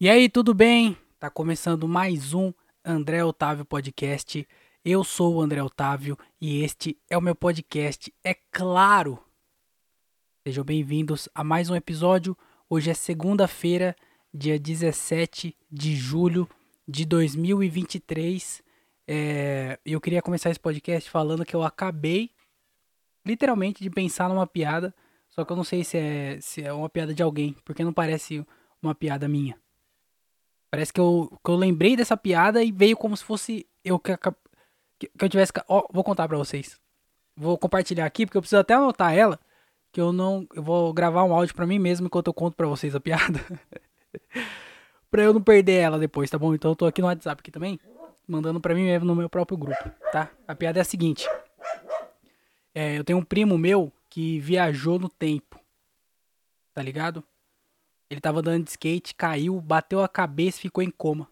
E aí, tudo bem? Tá começando mais um André Otávio Podcast. Eu sou o André Otávio e este é o meu podcast, é claro. Sejam bem-vindos a mais um episódio. Hoje é segunda-feira, dia 17 de julho de 2023. É, eu queria começar esse podcast falando que eu acabei, literalmente, de pensar numa piada. Só que eu não sei se é, se é uma piada de alguém, porque não parece uma piada minha. Parece que eu, que eu lembrei dessa piada e veio como se fosse eu que, que, que eu tivesse. Ó, vou contar pra vocês. Vou compartilhar aqui, porque eu preciso até anotar ela. Que eu não. Eu vou gravar um áudio pra mim mesmo enquanto eu conto pra vocês a piada. pra eu não perder ela depois, tá bom? Então eu tô aqui no WhatsApp aqui também. Mandando pra mim mesmo no meu próprio grupo, tá? A piada é a seguinte. É, eu tenho um primo meu que viajou no tempo. Tá ligado? Ele tava andando de skate, caiu, bateu a cabeça e ficou em coma.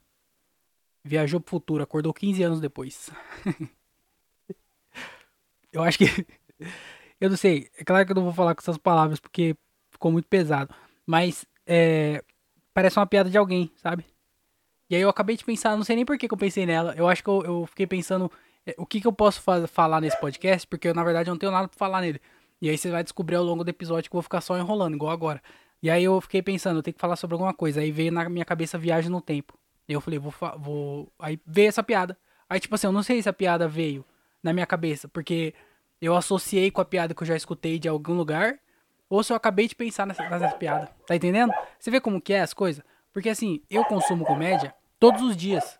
Viajou pro futuro, acordou 15 anos depois. eu acho que. eu não sei. É claro que eu não vou falar com essas palavras porque ficou muito pesado. Mas é, parece uma piada de alguém, sabe? E aí eu acabei de pensar, não sei nem por que, que eu pensei nela. Eu acho que eu, eu fiquei pensando é, o que, que eu posso falar nesse podcast, porque eu, na verdade, eu não tenho nada pra falar nele. E aí você vai descobrir ao longo do episódio que eu vou ficar só enrolando, igual agora. E aí eu fiquei pensando, eu tenho que falar sobre alguma coisa. Aí veio na minha cabeça viagem no tempo. E eu falei, vou, vou. Aí veio essa piada. Aí, tipo assim, eu não sei se a piada veio na minha cabeça, porque eu associei com a piada que eu já escutei de algum lugar, ou se eu acabei de pensar nessa, nessa piada. Tá entendendo? Você vê como que é as coisas? Porque assim, eu consumo comédia todos os dias.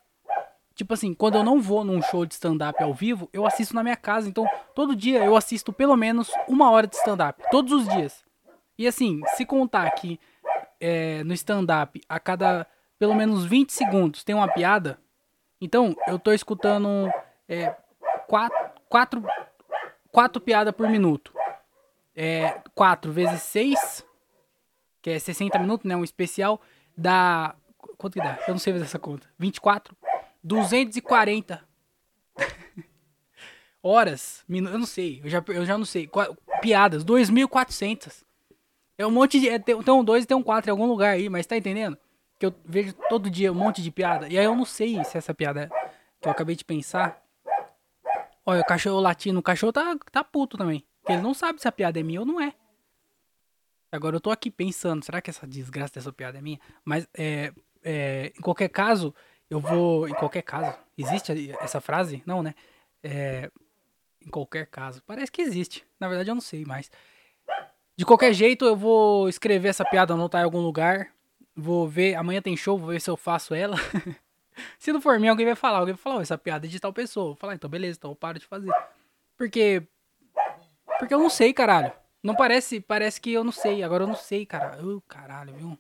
Tipo assim, quando eu não vou num show de stand-up ao vivo, eu assisto na minha casa. Então, todo dia eu assisto pelo menos uma hora de stand-up. Todos os dias. E assim, se contar que é, no stand-up a cada pelo menos 20 segundos tem uma piada, então eu tô escutando é, quatro, quatro, quatro piadas por minuto. É, 4 vezes 6, que é 60 minutos, né? Um especial, dá. Quanto que dá? Eu não sei fazer essa conta. 24? 240 horas, minutos, eu não sei, eu já, eu já não sei. Piadas, 2.400. É um monte de. É, tem, tem um 2 e tem um 4 em algum lugar aí, mas tá entendendo? Que eu vejo todo dia um monte de piada. E aí eu não sei se essa piada é, que eu acabei de pensar. Olha, o cachorro latindo, o cachorro tá, tá puto também. Porque ele não sabe se a piada é minha ou não é. Agora eu tô aqui pensando, será que essa desgraça dessa piada é minha? Mas é, é, em qualquer caso, eu vou. Em qualquer caso. Existe essa frase? Não, né? É, em qualquer caso. Parece que existe. Na verdade eu não sei mais. De qualquer jeito, eu vou escrever essa piada, anotar em algum lugar. Vou ver, amanhã tem show, vou ver se eu faço ela. se não for mim, alguém vai falar. Alguém vai falar, oh, essa piada é de tal pessoa. Vou falar, então beleza, então eu paro de fazer. Porque. Porque eu não sei, caralho. Não parece, parece que eu não sei. Agora eu não sei, cara. Uh, caralho, viu?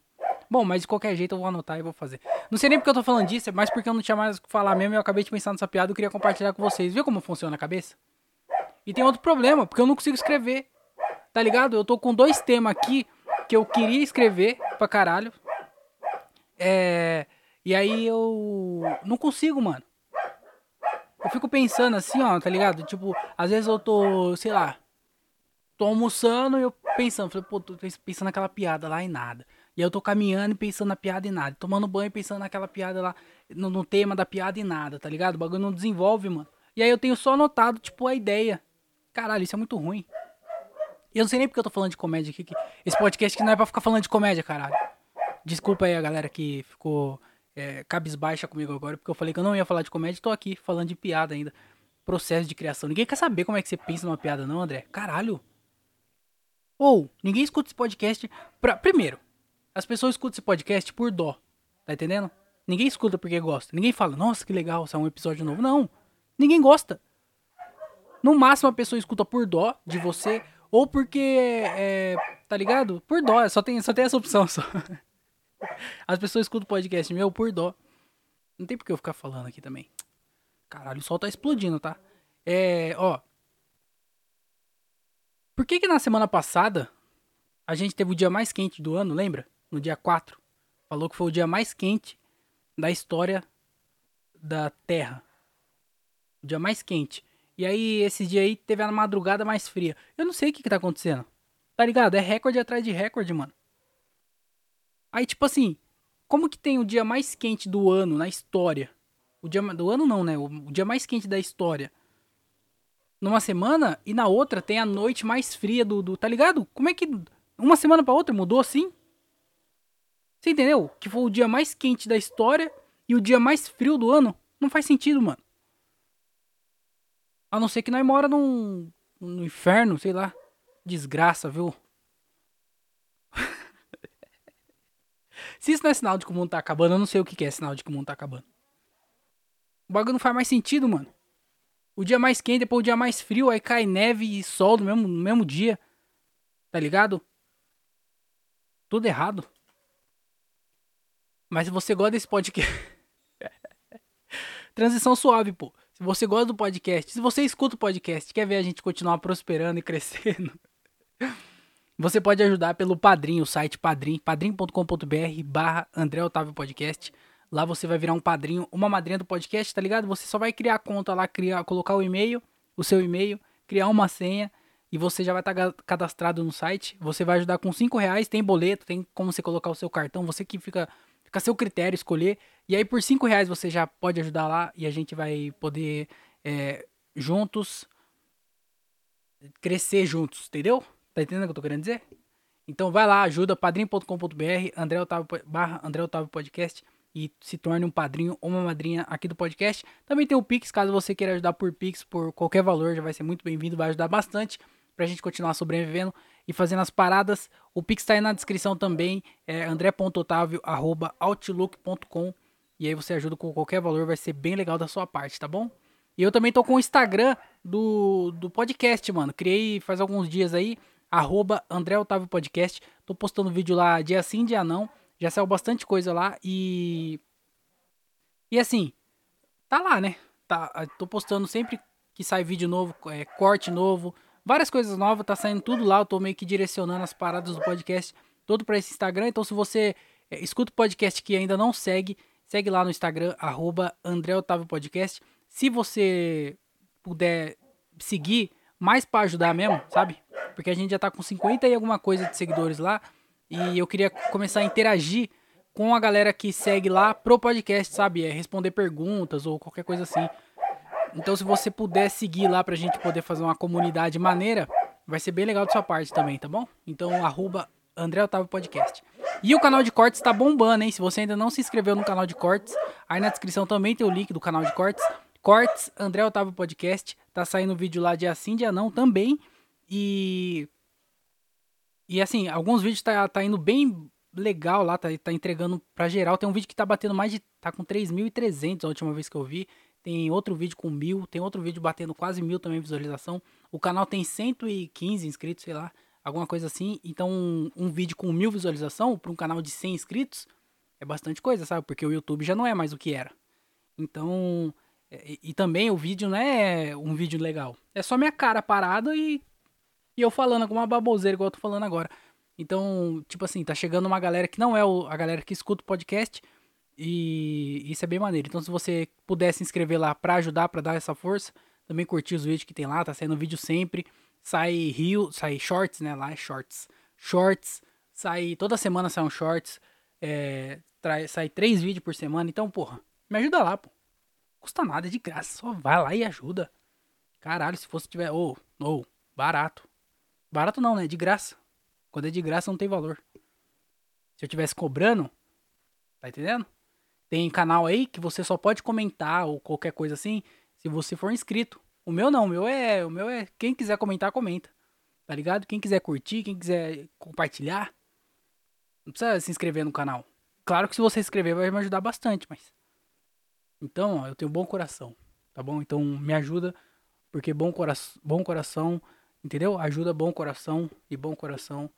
Bom, mas de qualquer jeito eu vou anotar e vou fazer. Não sei nem porque eu tô falando disso, é mais porque eu não tinha mais o que falar mesmo. Eu acabei de pensar nessa piada e queria compartilhar com vocês. Viu como funciona a cabeça? E tem outro problema, porque eu não consigo escrever. Tá ligado? Eu tô com dois temas aqui que eu queria escrever pra caralho. É. E aí eu não consigo, mano. Eu fico pensando assim, ó, tá ligado? Tipo, às vezes eu tô, sei lá, tô almoçando e eu pensando, falei, pô, tô pensando naquela piada lá e nada. E aí eu tô caminhando e pensando na piada e nada. Tomando banho e pensando naquela piada lá, no, no, tema da piada e nada, tá ligado? O bagulho não desenvolve, mano. E aí eu tenho só anotado, tipo, a ideia. Caralho, isso é muito ruim. E eu não sei nem porque eu tô falando de comédia aqui. Que esse podcast aqui não é pra ficar falando de comédia, caralho. Desculpa aí a galera que ficou é, cabisbaixa comigo agora, porque eu falei que eu não ia falar de comédia e tô aqui falando de piada ainda. Processo de criação. Ninguém quer saber como é que você pensa numa piada, não, André? Caralho. Ou, ninguém escuta esse podcast pra. Primeiro, as pessoas escutam esse podcast por dó. Tá entendendo? Ninguém escuta porque gosta. Ninguém fala, nossa, que legal, saiu um episódio novo. Não. Ninguém gosta. No máximo a pessoa escuta por dó de você ou porque, é, tá ligado? Por dó, só tem, só tem essa opção só. As pessoas escutam o podcast meu por dó. Não tem por que eu ficar falando aqui também. Caralho, o sol tá explodindo, tá? É, ó. Por que que na semana passada a gente teve o dia mais quente do ano, lembra? No dia 4. Falou que foi o dia mais quente da história da Terra. O dia mais quente. E aí, esse dia aí, teve a madrugada mais fria. Eu não sei o que que tá acontecendo. Tá ligado? É recorde atrás de recorde, mano. Aí, tipo assim, como que tem o dia mais quente do ano na história? O dia do ano não, né? O, dia mais quente da história. Numa semana e na outra tem a noite mais fria do, do tá ligado? Como é que uma semana para outra mudou assim? Você entendeu? Que foi o dia mais quente da história e o dia mais frio do ano? Não faz sentido, mano. A não ser que nós mora num no inferno, sei lá. Desgraça, viu? Se isso não é sinal de que o mundo tá acabando, eu não sei o que é sinal de que o mundo tá acabando. O bagulho não faz mais sentido, mano. O dia mais quente, depois o dia mais frio, aí cai neve e sol no mesmo, no mesmo dia. Tá ligado? Tudo errado. Mas se você gosta desse podcast. Transição suave, pô. Se você gosta do podcast, se você escuta o podcast, quer ver a gente continuar prosperando e crescendo, você pode ajudar pelo Padrim, o site Padrim, padrim.com.br barra André Otávio Podcast. Lá você vai virar um padrinho, uma madrinha do podcast, tá ligado? Você só vai criar a conta lá, criar, colocar o e-mail, o seu e-mail, criar uma senha e você já vai estar tá cadastrado no site. Você vai ajudar com 5 reais, tem boleto, tem como você colocar o seu cartão, você que fica, fica a seu critério escolher. E aí por 5 reais você já pode ajudar lá e a gente vai poder é, juntos crescer juntos, entendeu? Tá entendendo o que eu tô querendo dizer? Então vai lá, ajuda, padrim.com.br, André Otávio, barra André Otávio Podcast e se torne um padrinho ou uma madrinha aqui do podcast. Também tem o Pix, caso você queira ajudar por Pix, por qualquer valor, já vai ser muito bem-vindo, vai ajudar bastante pra gente continuar sobrevivendo e fazendo as paradas. O Pix tá aí na descrição também, é andré.otavio.outlook.com e aí você ajuda com qualquer valor, vai ser bem legal da sua parte, tá bom? E eu também tô com o Instagram do, do podcast, mano. Criei faz alguns dias aí, arroba André Otávio Podcast. Tô postando vídeo lá dia sim, dia não. Já saiu bastante coisa lá e. E assim, tá lá, né? Tá, tô postando sempre que sai vídeo novo, é, corte novo, várias coisas novas, tá saindo tudo lá. Eu tô meio que direcionando as paradas do podcast todo para esse Instagram. Então, se você é, escuta o podcast que ainda não segue, Segue lá no Instagram, arroba André Otávio Podcast. Se você puder seguir, mais para ajudar mesmo, sabe? Porque a gente já tá com 50 e alguma coisa de seguidores lá. E eu queria começar a interagir com a galera que segue lá pro podcast, sabe? É responder perguntas ou qualquer coisa assim. Então, se você puder seguir lá pra gente poder fazer uma comunidade maneira, vai ser bem legal de sua parte também, tá bom? Então, arroba André Otávio Podcast. E o canal de cortes tá bombando, hein? Se você ainda não se inscreveu no canal de cortes, aí na descrição também tem o link do canal de cortes. Cortes, André Otávio Podcast. Tá saindo vídeo lá de assim, dia não também. E. E assim, alguns vídeos tá, tá indo bem legal lá, tá, tá entregando pra geral. Tem um vídeo que tá batendo mais de. tá com 3.300 a última vez que eu vi. Tem outro vídeo com mil, tem outro vídeo batendo quase mil também visualização. O canal tem 115 inscritos, sei lá alguma coisa assim. Então, um, um vídeo com mil visualização para um canal de 100 inscritos é bastante coisa, sabe? Porque o YouTube já não é mais o que era. Então, e, e, também o vídeo não é um vídeo legal. É só minha cara parada e, e eu falando com uma baboseira igual eu tô falando agora. Então, tipo assim, tá chegando uma galera que não é o, a galera que escuta o podcast. E isso é bem maneiro. Então, se você puder se inscrever lá pra ajudar, pra dar essa força, também curtir os vídeos que tem lá, tá saindo vídeo sempre. Sai rio, sai shorts, né? Lá é shorts. Shorts, sai. Toda semana sai um shorts. É, trai, sai três vídeos por semana. Então, porra, me ajuda lá, pô. Custa nada, é de graça. Só vai lá e ajuda. Caralho, se fosse tiver. Ou, oh, ou, oh, barato. Barato não, né? De graça. Quando é de graça não tem valor. Se eu tivesse cobrando, tá entendendo? Tem canal aí que você só pode comentar ou qualquer coisa assim se você for inscrito. O meu não, o meu é. O meu é. Quem quiser comentar, comenta. Tá ligado? Quem quiser curtir, quem quiser compartilhar. Não precisa se inscrever no canal. Claro que se você se inscrever vai me ajudar bastante, mas. Então, ó, eu tenho bom coração. Tá bom? Então me ajuda. Porque bom, cora bom coração. Entendeu? Ajuda bom coração. E bom coração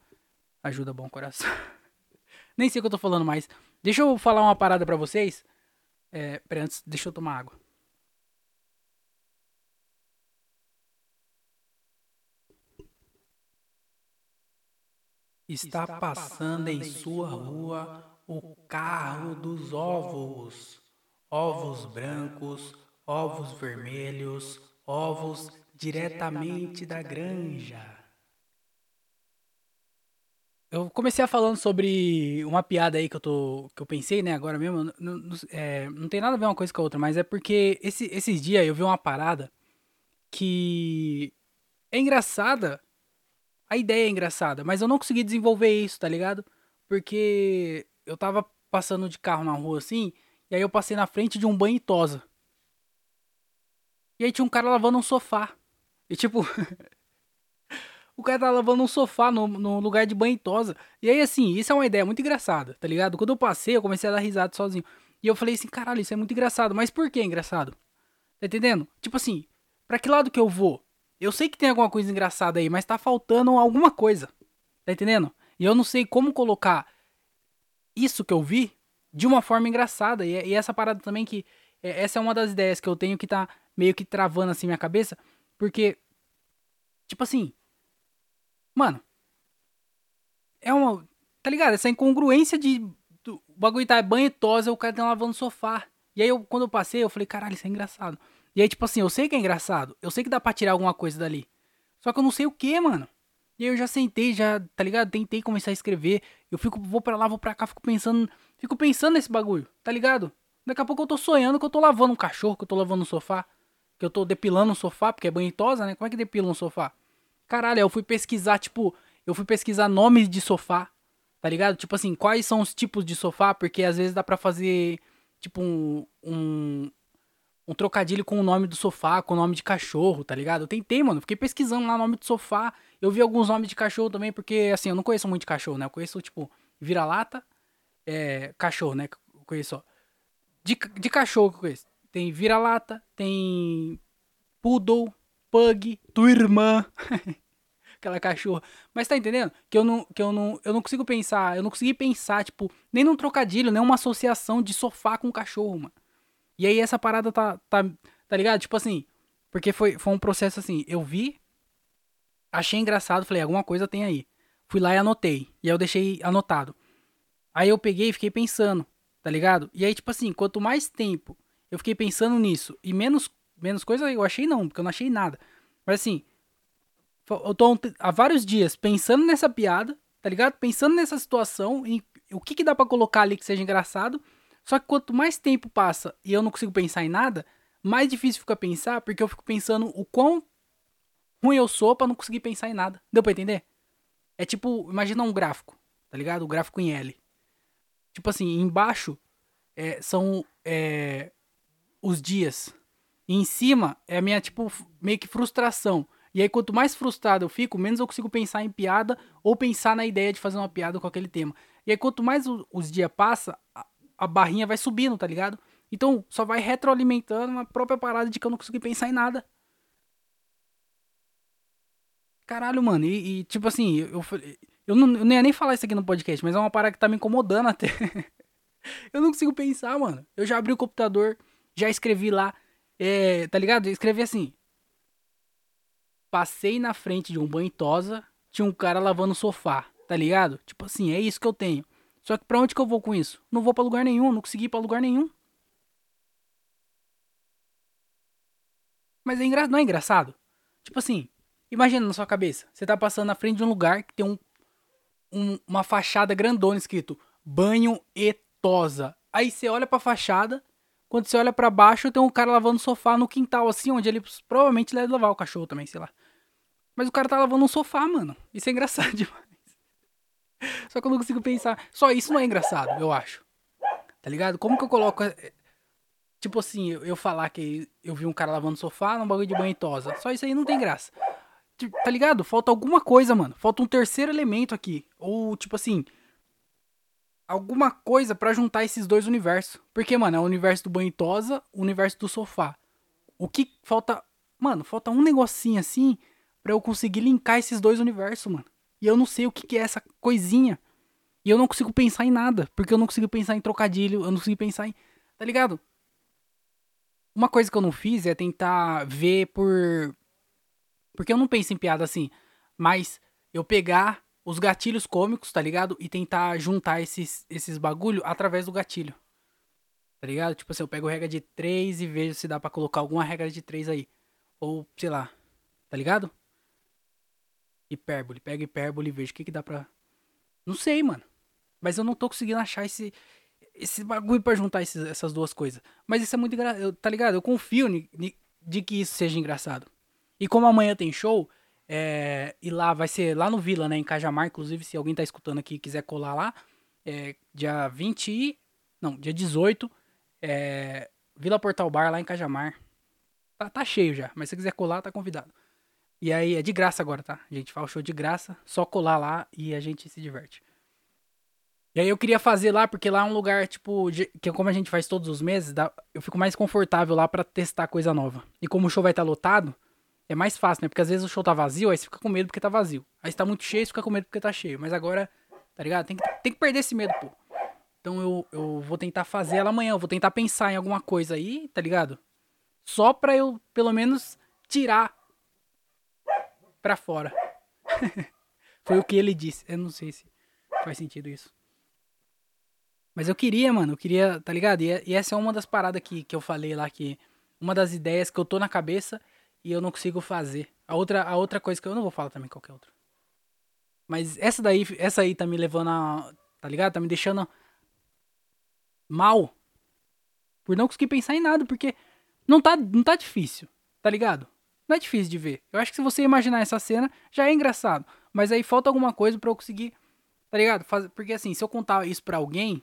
ajuda bom coração. Nem sei o que eu tô falando mais. Deixa eu falar uma parada pra vocês. É, pera, antes, deixa eu tomar água. Está passando em sua rua o carro dos ovos. Ovos brancos, ovos vermelhos, ovos diretamente da granja. Eu comecei a falando sobre uma piada aí que eu tô. que eu pensei, né, agora mesmo. Não, não, é, não tem nada a ver uma coisa com a outra, mas é porque esse, esses dias eu vi uma parada que é engraçada. A ideia é engraçada, mas eu não consegui desenvolver isso, tá ligado? Porque eu tava passando de carro na rua assim, e aí eu passei na frente de um banho e tosa. E aí tinha um cara lavando um sofá. E tipo. o cara tá lavando um sofá no, no lugar de banho e tosa. E aí, assim, isso é uma ideia muito engraçada, tá ligado? Quando eu passei, eu comecei a dar risada sozinho. E eu falei assim, caralho, isso é muito engraçado. Mas por que engraçado? Tá entendendo? Tipo assim, pra que lado que eu vou? Eu sei que tem alguma coisa engraçada aí, mas tá faltando alguma coisa. Tá entendendo? E eu não sei como colocar isso que eu vi de uma forma engraçada. E, e essa parada também que. É, essa é uma das ideias que eu tenho que tá meio que travando assim minha cabeça. Porque. Tipo assim. Mano. É uma. Tá ligado? Essa incongruência de. O bagulho tá banhetosa, o cara tá lavando o sofá. E aí, eu, quando eu passei, eu falei, caralho, isso é engraçado. E aí, tipo assim, eu sei que é engraçado. Eu sei que dá pra tirar alguma coisa dali. Só que eu não sei o que, mano. E aí eu já sentei, já, tá ligado? Tentei começar a escrever. Eu fico, vou pra lá, vou pra cá, fico pensando. Fico pensando nesse bagulho, tá ligado? Daqui a pouco eu tô sonhando que eu tô lavando um cachorro, que eu tô lavando um sofá. Que eu tô depilando um sofá, porque é banhitosa, né? Como é que depila um sofá? Caralho, eu fui pesquisar, tipo, eu fui pesquisar nomes de sofá, tá ligado? Tipo assim, quais são os tipos de sofá, porque às vezes dá pra fazer, tipo, um, um, um trocadilho com o nome do sofá, com o nome de cachorro, tá ligado? Eu tentei, mano, fiquei pesquisando lá nome do sofá. Eu vi alguns nomes de cachorro também, porque, assim, eu não conheço muito de cachorro, né? Eu conheço, tipo, vira-lata, é, cachorro, né? Eu conheço, ó. De, de cachorro que eu conheço. Tem vira-lata, tem poodle, pug, tua irmã. Aquela cachorra. Mas tá entendendo? Que eu não, que eu não, eu não consigo pensar, eu não consegui pensar, tipo, nem num trocadilho, nem uma associação de sofá com cachorro, mano. E aí essa parada tá, tá, tá ligado? Tipo assim, porque foi, foi um processo assim, eu vi, achei engraçado, falei, alguma coisa tem aí. Fui lá e anotei. E aí eu deixei anotado. Aí eu peguei e fiquei pensando, tá ligado? E aí, tipo assim, quanto mais tempo eu fiquei pensando nisso e menos menos coisa eu achei não, porque eu não achei nada. Mas assim, eu tô há vários dias pensando nessa piada, tá ligado? Pensando nessa situação, em o que, que dá para colocar ali que seja engraçado. Só que quanto mais tempo passa e eu não consigo pensar em nada, mais difícil fica pensar, porque eu fico pensando o quão ruim eu sou pra não conseguir pensar em nada. Deu pra entender? É tipo, imagina um gráfico, tá ligado? O gráfico em L. Tipo assim, embaixo é, são é, os dias, e em cima é a minha, tipo, meio que frustração. E aí, quanto mais frustrado eu fico, menos eu consigo pensar em piada ou pensar na ideia de fazer uma piada com aquele tema. E aí, quanto mais os dias passam, a, a, barrinha vai subindo, tá ligado? Então, só vai retroalimentando uma própria parada de que eu não consegui pensar em nada. Caralho, mano. E, e tipo assim, eu, eu, não, eu não ia nem falar isso aqui no podcast, mas é uma parada que tá me incomodando até. eu não consigo pensar, mano. Eu já abri o computador, já escrevi lá é, tá ligado? Escrevi assim. Passei na frente de um banho tosa, tinha um cara lavando o sofá, tá ligado? Tipo assim, é isso que eu tenho. Só que pra onde que eu vou com isso? Não vou pra lugar nenhum, não consegui ir pra lugar nenhum. Mas é engra... não é engraçado? Tipo assim, imagina na sua cabeça, você tá passando na frente de um lugar que tem um, um uma fachada grandona escrito banho e tosa. Aí você olha pra fachada, quando você olha para baixo, tem um cara lavando sofá no quintal, assim, onde ele provavelmente deve lavar o cachorro também, sei lá. Mas o cara tá lavando um sofá, mano. Isso é engraçado demais. Só que eu não consigo pensar. Só isso não é engraçado, eu acho. Tá ligado? Como que eu coloco. Eh, tipo assim, eu falar que eu vi um cara lavando sofá num bagulho de banho tosa. Só isso aí não tem graça. Tá ligado? Falta alguma coisa, mano. Falta um terceiro elemento aqui. Ou, tipo assim, alguma coisa para juntar esses dois universos. Porque, mano, é o universo do banho tosa, o universo do sofá. O que falta. Mano, falta um negocinho assim para eu conseguir linkar esses dois universos, mano. E eu não sei o que, que é essa coisinha. E eu não consigo pensar em nada. Porque eu não consigo pensar em trocadilho. Eu não consigo pensar em. Tá ligado? Uma coisa que eu não fiz é tentar ver por. Porque eu não penso em piada assim. Mas eu pegar os gatilhos cômicos, tá ligado? E tentar juntar esses, esses bagulho através do gatilho. Tá ligado? Tipo assim, eu pego regra de 3 e vejo se dá para colocar alguma regra de 3 aí. Ou, sei lá. Tá ligado? Hipérbole. Pega hipérbole e vejo o que que dá pra... Não sei, mano. Mas eu não tô conseguindo achar esse, esse bagulho pra juntar esses, essas duas coisas. Mas isso é muito engraçado, tá ligado? Eu confio de que isso seja engraçado. E como amanhã tem show, é, e lá vai ser lá no Vila, né, em Cajamar, inclusive, se alguém tá escutando aqui e quiser colar lá, é, dia 20 e... Não, dia 18, é, Vila Portal Bar, lá em Cajamar. Tá, tá cheio já, mas se quiser colar, tá convidado. E aí é de graça agora, tá? A gente faz o show de graça, só colar lá e a gente se diverte. E aí eu queria fazer lá, porque lá é um lugar, tipo, de, que como a gente faz todos os meses, dá, eu fico mais confortável lá para testar coisa nova. E como o show vai estar tá lotado, é mais fácil, né? Porque às vezes o show tá vazio, aí você fica com medo porque tá vazio. Aí está muito cheio, você fica com medo porque tá cheio. Mas agora, tá ligado? Tem que, tem que perder esse medo, pô. Então eu, eu vou tentar fazer ela amanhã, eu vou tentar pensar em alguma coisa aí, tá ligado? Só pra eu, pelo menos, tirar pra fora. Foi o que ele disse. Eu não sei se faz sentido isso. Mas eu queria, mano, eu queria, tá ligado? E, e, essa é uma das paradas que, que eu falei lá, que uma das ideias que eu tô na cabeça e eu não consigo fazer. A outra, a outra coisa que eu não vou falar também qualquer outra. Mas essa daí, essa aí tá me levando a, tá ligado? Tá me deixando mal por não conseguir pensar em nada, porque não tá, não tá difícil, tá ligado? Não é difícil de ver. Eu acho que se você imaginar essa cena, já é engraçado. Mas aí falta alguma coisa para eu conseguir, tá ligado? Porque assim, se eu contar isso pra alguém,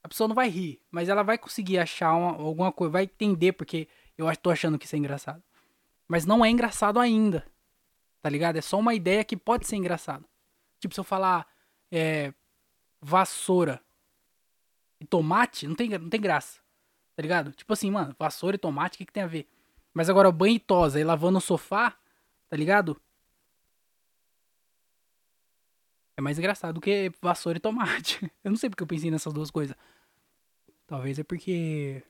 a pessoa não vai rir, mas ela vai conseguir achar uma, alguma coisa, vai entender porque eu tô achando que isso é engraçado. Mas não é engraçado ainda, tá ligado? É só uma ideia que pode ser engraçado. Tipo, se eu falar é, vassoura, e tomate, não tem, não tem graça. Tá ligado? Tipo assim, mano, vassoura e tomate, o que, que tem a ver? Mas agora banho e tosa e lavando o sofá, tá ligado? É mais engraçado do que vassoura e tomate. Eu não sei porque eu pensei nessas duas coisas. Talvez é porque.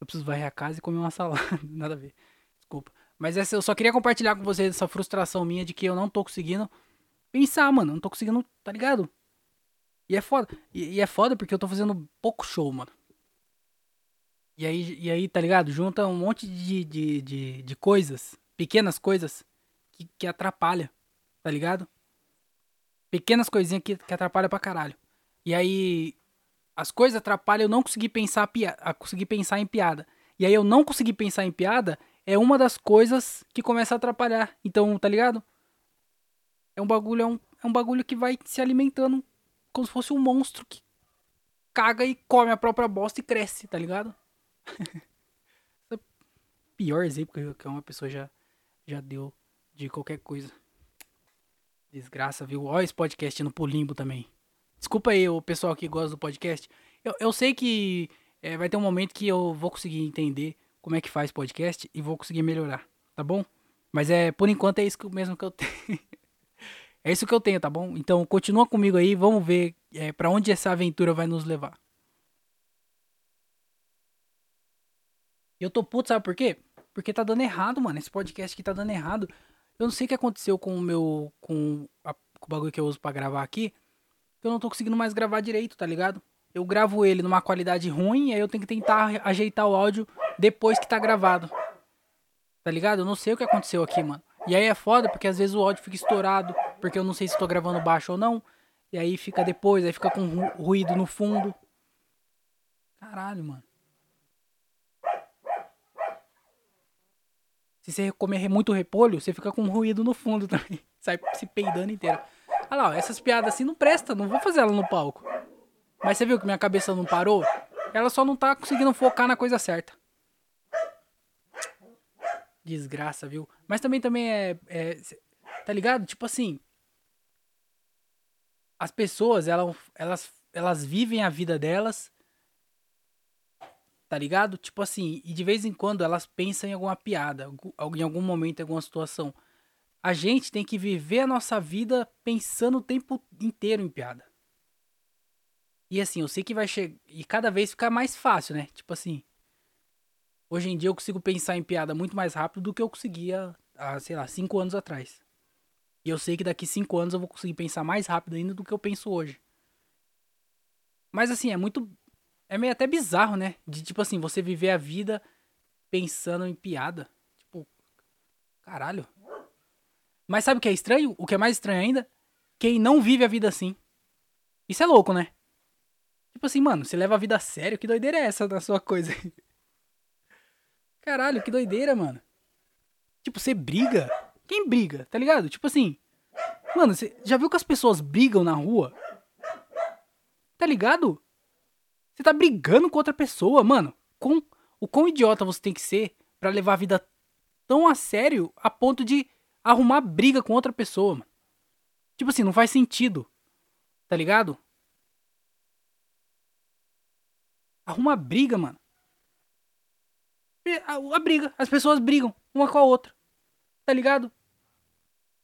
Eu preciso varrer a casa e comer uma salada. Nada a ver. Desculpa. Mas essa, eu só queria compartilhar com vocês essa frustração minha de que eu não tô conseguindo pensar, mano. Não tô conseguindo, tá ligado? E é foda. E, e, é foda porque eu tô fazendo pouco show, mano. E aí, e aí tá ligado? Junta um monte de, de, de, de coisas, pequenas coisas, que, que atrapalha, tá ligado? Pequenas coisinhas que, que atrapalham pra caralho. E aí, as coisas atrapalham eu não conseguir pensar, pia a conseguir pensar em piada. E aí eu não conseguir pensar em piada é uma das coisas que começa a atrapalhar. Então, tá ligado? É um bagulho, é um, é um bagulho que vai se alimentando como se fosse um monstro que caga e come a própria bosta e cresce, tá ligado? é pior exemplo que uma pessoa já, já deu de qualquer coisa. Desgraça, viu? Olha esse podcast no Polimbo também. Desculpa aí o pessoal que gosta do podcast. Eu, eu sei que é, vai ter um momento que eu vou conseguir entender como é que faz podcast e vou conseguir melhorar, tá bom? Mas é, por enquanto é isso mesmo que eu tenho. É isso que eu tenho, tá bom? Então continua comigo aí, vamos ver é, para onde essa aventura vai nos levar. Eu tô puto, sabe por quê? Porque tá dando errado, mano. Esse podcast aqui tá dando errado. Eu não sei o que aconteceu com o meu. com, a, com o bagulho que eu uso para gravar aqui. Eu não tô conseguindo mais gravar direito, tá ligado? Eu gravo ele numa qualidade ruim e aí eu tenho que tentar ajeitar o áudio depois que tá gravado. Tá ligado? Eu não sei o que aconteceu aqui, mano. E aí é foda porque às vezes o áudio fica estourado porque eu não sei se estou gravando baixo ou não. E aí fica depois, aí fica com ruído no fundo. Caralho, mano. Se você comer muito repolho, você fica com ruído no fundo também. Sai se peidando inteiro. Olha lá, essas piadas assim não presta, não vou fazer ela no palco. Mas você viu que minha cabeça não parou? Ela só não tá conseguindo focar na coisa certa. Desgraça, viu? Mas também também é, é tá ligado? Tipo assim, as pessoas, elas, elas, elas vivem a vida delas, tá ligado? Tipo assim, e de vez em quando elas pensam em alguma piada, em algum momento, em alguma situação. A gente tem que viver a nossa vida pensando o tempo inteiro em piada. E assim, eu sei que vai chegar. E cada vez fica mais fácil, né? Tipo assim. Hoje em dia eu consigo pensar em piada muito mais rápido do que eu conseguia há, sei lá, cinco anos atrás. E eu sei que daqui cinco anos eu vou conseguir pensar mais rápido ainda do que eu penso hoje. Mas assim, é muito. É meio até bizarro, né? De tipo assim, você viver a vida pensando em piada. Tipo. Caralho. Mas sabe o que é estranho? O que é mais estranho ainda? Quem não vive a vida assim. Isso é louco, né? Tipo assim, mano, você leva a vida a sério? Que doideira é essa da sua coisa? Caralho, que doideira, mano. Tipo, você briga? Quem briga? Tá ligado? Tipo assim. Mano, você já viu que as pessoas brigam na rua? Tá ligado? Você tá brigando com outra pessoa, mano. Com o quão idiota você tem que ser para levar a vida tão a sério a ponto de arrumar briga com outra pessoa, mano. Tipo assim, não faz sentido. Tá ligado? Arruma briga, mano. A, a, briga. As pessoas brigam uma com a outra. Tá ligado?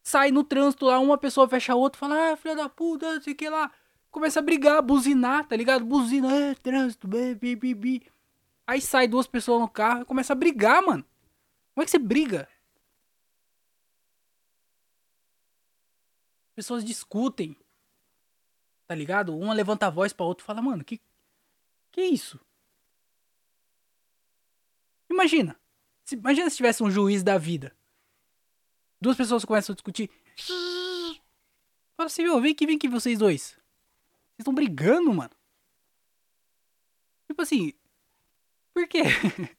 Sai no trânsito lá, uma pessoa fecha a outra, fala, ah, filha da puta, não sei o que lá. Começa a brigar, buzinar, tá ligado? Buzina, é, trânsito, bi, bi, bi, bi. Aí sai duas pessoas no carro e começa a brigar, mano. Como é que você briga? Pessoas discutem. Tá ligado? Uma levanta a voz pra outra e fala, mano, que. Que isso? Imagina. Se, imagina se tivesse um juiz da vida. Duas pessoas começam a discutir. Fala assim, meu, vem aqui, vem aqui vocês dois. Vocês estão brigando, mano. Tipo assim. Por quê?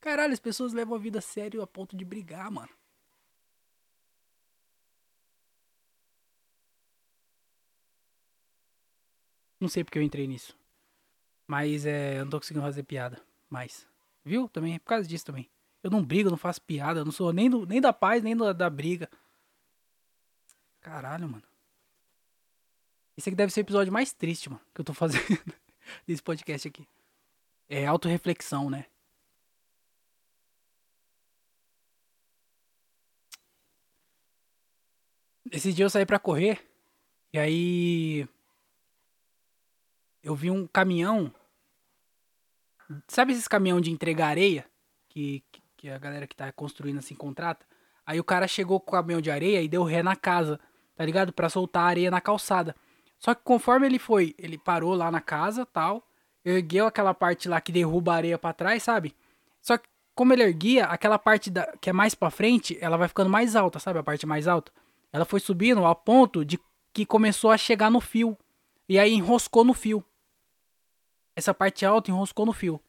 Caralho, as pessoas levam a vida a sério a ponto de brigar, mano. Não sei porque eu entrei nisso. Mas é, eu não tô conseguindo fazer piada mais. Viu? Também é por causa disso também. Eu não brigo, não faço piada, eu não sou nem, do, nem da paz, nem da, da briga. Caralho, mano. Esse aqui deve ser o episódio mais triste, mano, que eu tô fazendo desse podcast aqui. É autorreflexão, né? Esse dia eu saí pra correr. E aí. Eu vi um caminhão. Sabe esses caminhão de entregar areia? Que, que a galera que tá construindo assim contrata? Aí o cara chegou com o caminhão de areia e deu ré na casa, tá ligado? Pra soltar a areia na calçada. Só que conforme ele foi, ele parou lá na casa tal. Ergueu aquela parte lá que derruba a areia para trás, sabe? Só que como ele erguia, aquela parte da, que é mais para frente, ela vai ficando mais alta, sabe? A parte mais alta. Ela foi subindo ao ponto de que começou a chegar no fio. E aí enroscou no fio. Essa parte alta enroscou no fio.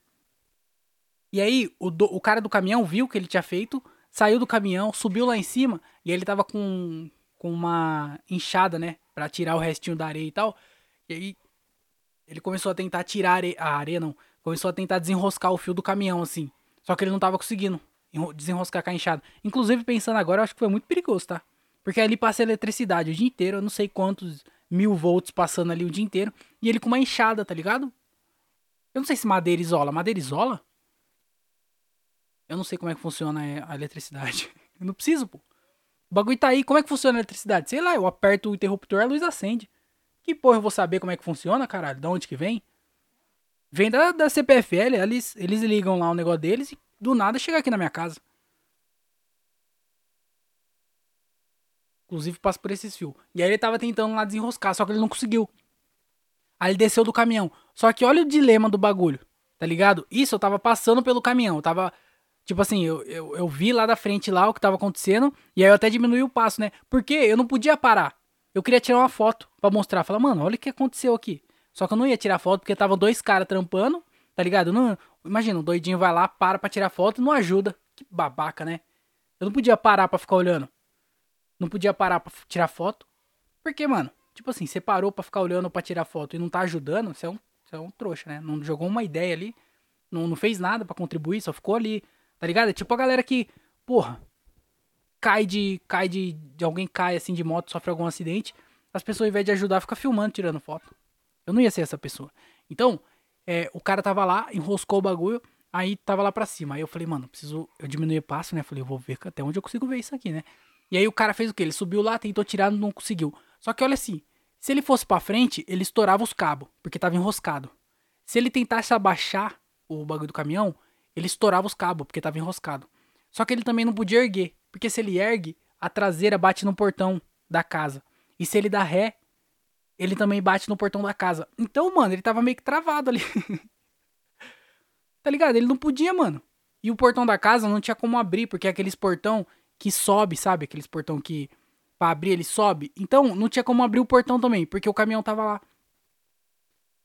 E aí o, do, o cara do caminhão viu o que ele tinha feito, saiu do caminhão, subiu lá em cima e ele tava com, com uma enxada, né? Pra tirar o restinho da areia e tal. E aí ele começou a tentar tirar a areia, a areia não. Começou a tentar desenroscar o fio do caminhão, assim. Só que ele não tava conseguindo desenroscar com a enxada. Inclusive, pensando agora, eu acho que foi muito perigoso, tá? Porque ali passa eletricidade o dia inteiro, eu não sei quantos mil volts passando ali o dia inteiro. E ele com uma enxada, tá ligado? Eu não sei se madeira isola. Madeira isola? Eu não sei como é que funciona a eletricidade. Eu não preciso, pô. O bagulho tá aí. Como é que funciona a eletricidade? Sei lá, eu aperto o interruptor a luz acende. Que porra eu vou saber como é que funciona, caralho? Da onde que vem? Vem da, da CPFL, eles, eles ligam lá o negócio deles e do nada chega aqui na minha casa. Inclusive passa por esses fios. E aí ele tava tentando lá desenroscar, só que ele não conseguiu. Aí ele desceu do caminhão. Só que olha o dilema do bagulho, tá ligado? Isso eu tava passando pelo caminhão. Eu tava. Tipo assim, eu, eu, eu vi lá da frente lá o que tava acontecendo. E aí eu até diminui o passo, né? Porque eu não podia parar. Eu queria tirar uma foto para mostrar. Falar, mano, olha o que aconteceu aqui. Só que eu não ia tirar foto porque tava dois caras trampando, tá ligado? Não, imagina, o doidinho vai lá, para pra tirar foto e não ajuda. Que babaca, né? Eu não podia parar pra ficar olhando. Não podia parar pra tirar foto. Porque, mano, tipo assim, você parou pra ficar olhando pra tirar foto e não tá ajudando, você é um, você é um trouxa, né? Não jogou uma ideia ali, não, não fez nada para contribuir, só ficou ali, tá ligado? É tipo a galera que, porra, cai de. cai de. de alguém cai assim de moto, sofre algum acidente. As pessoas, ao invés de ajudar, ficam filmando, tirando foto. Eu não ia ser essa pessoa. Então, é, o cara tava lá, enroscou o bagulho, aí tava lá pra cima. Aí eu falei, mano, preciso. Eu diminuir o passo, né? Falei, eu vou ver até onde eu consigo ver isso aqui, né? E aí o cara fez o quê? Ele subiu lá, tentou tirar, não conseguiu. Só que olha assim, se ele fosse para frente, ele estourava os cabos, porque tava enroscado. Se ele tentasse abaixar o bagulho do caminhão, ele estourava os cabos, porque tava enroscado. Só que ele também não podia erguer, porque se ele ergue, a traseira bate no portão da casa. E se ele dá ré, ele também bate no portão da casa. Então, mano, ele tava meio que travado ali. tá ligado? Ele não podia, mano. E o portão da casa não tinha como abrir, porque é aqueles portão que sobe, sabe? Aqueles portão que pra abrir ele sobe. Então não tinha como abrir o portão também, porque o caminhão tava lá.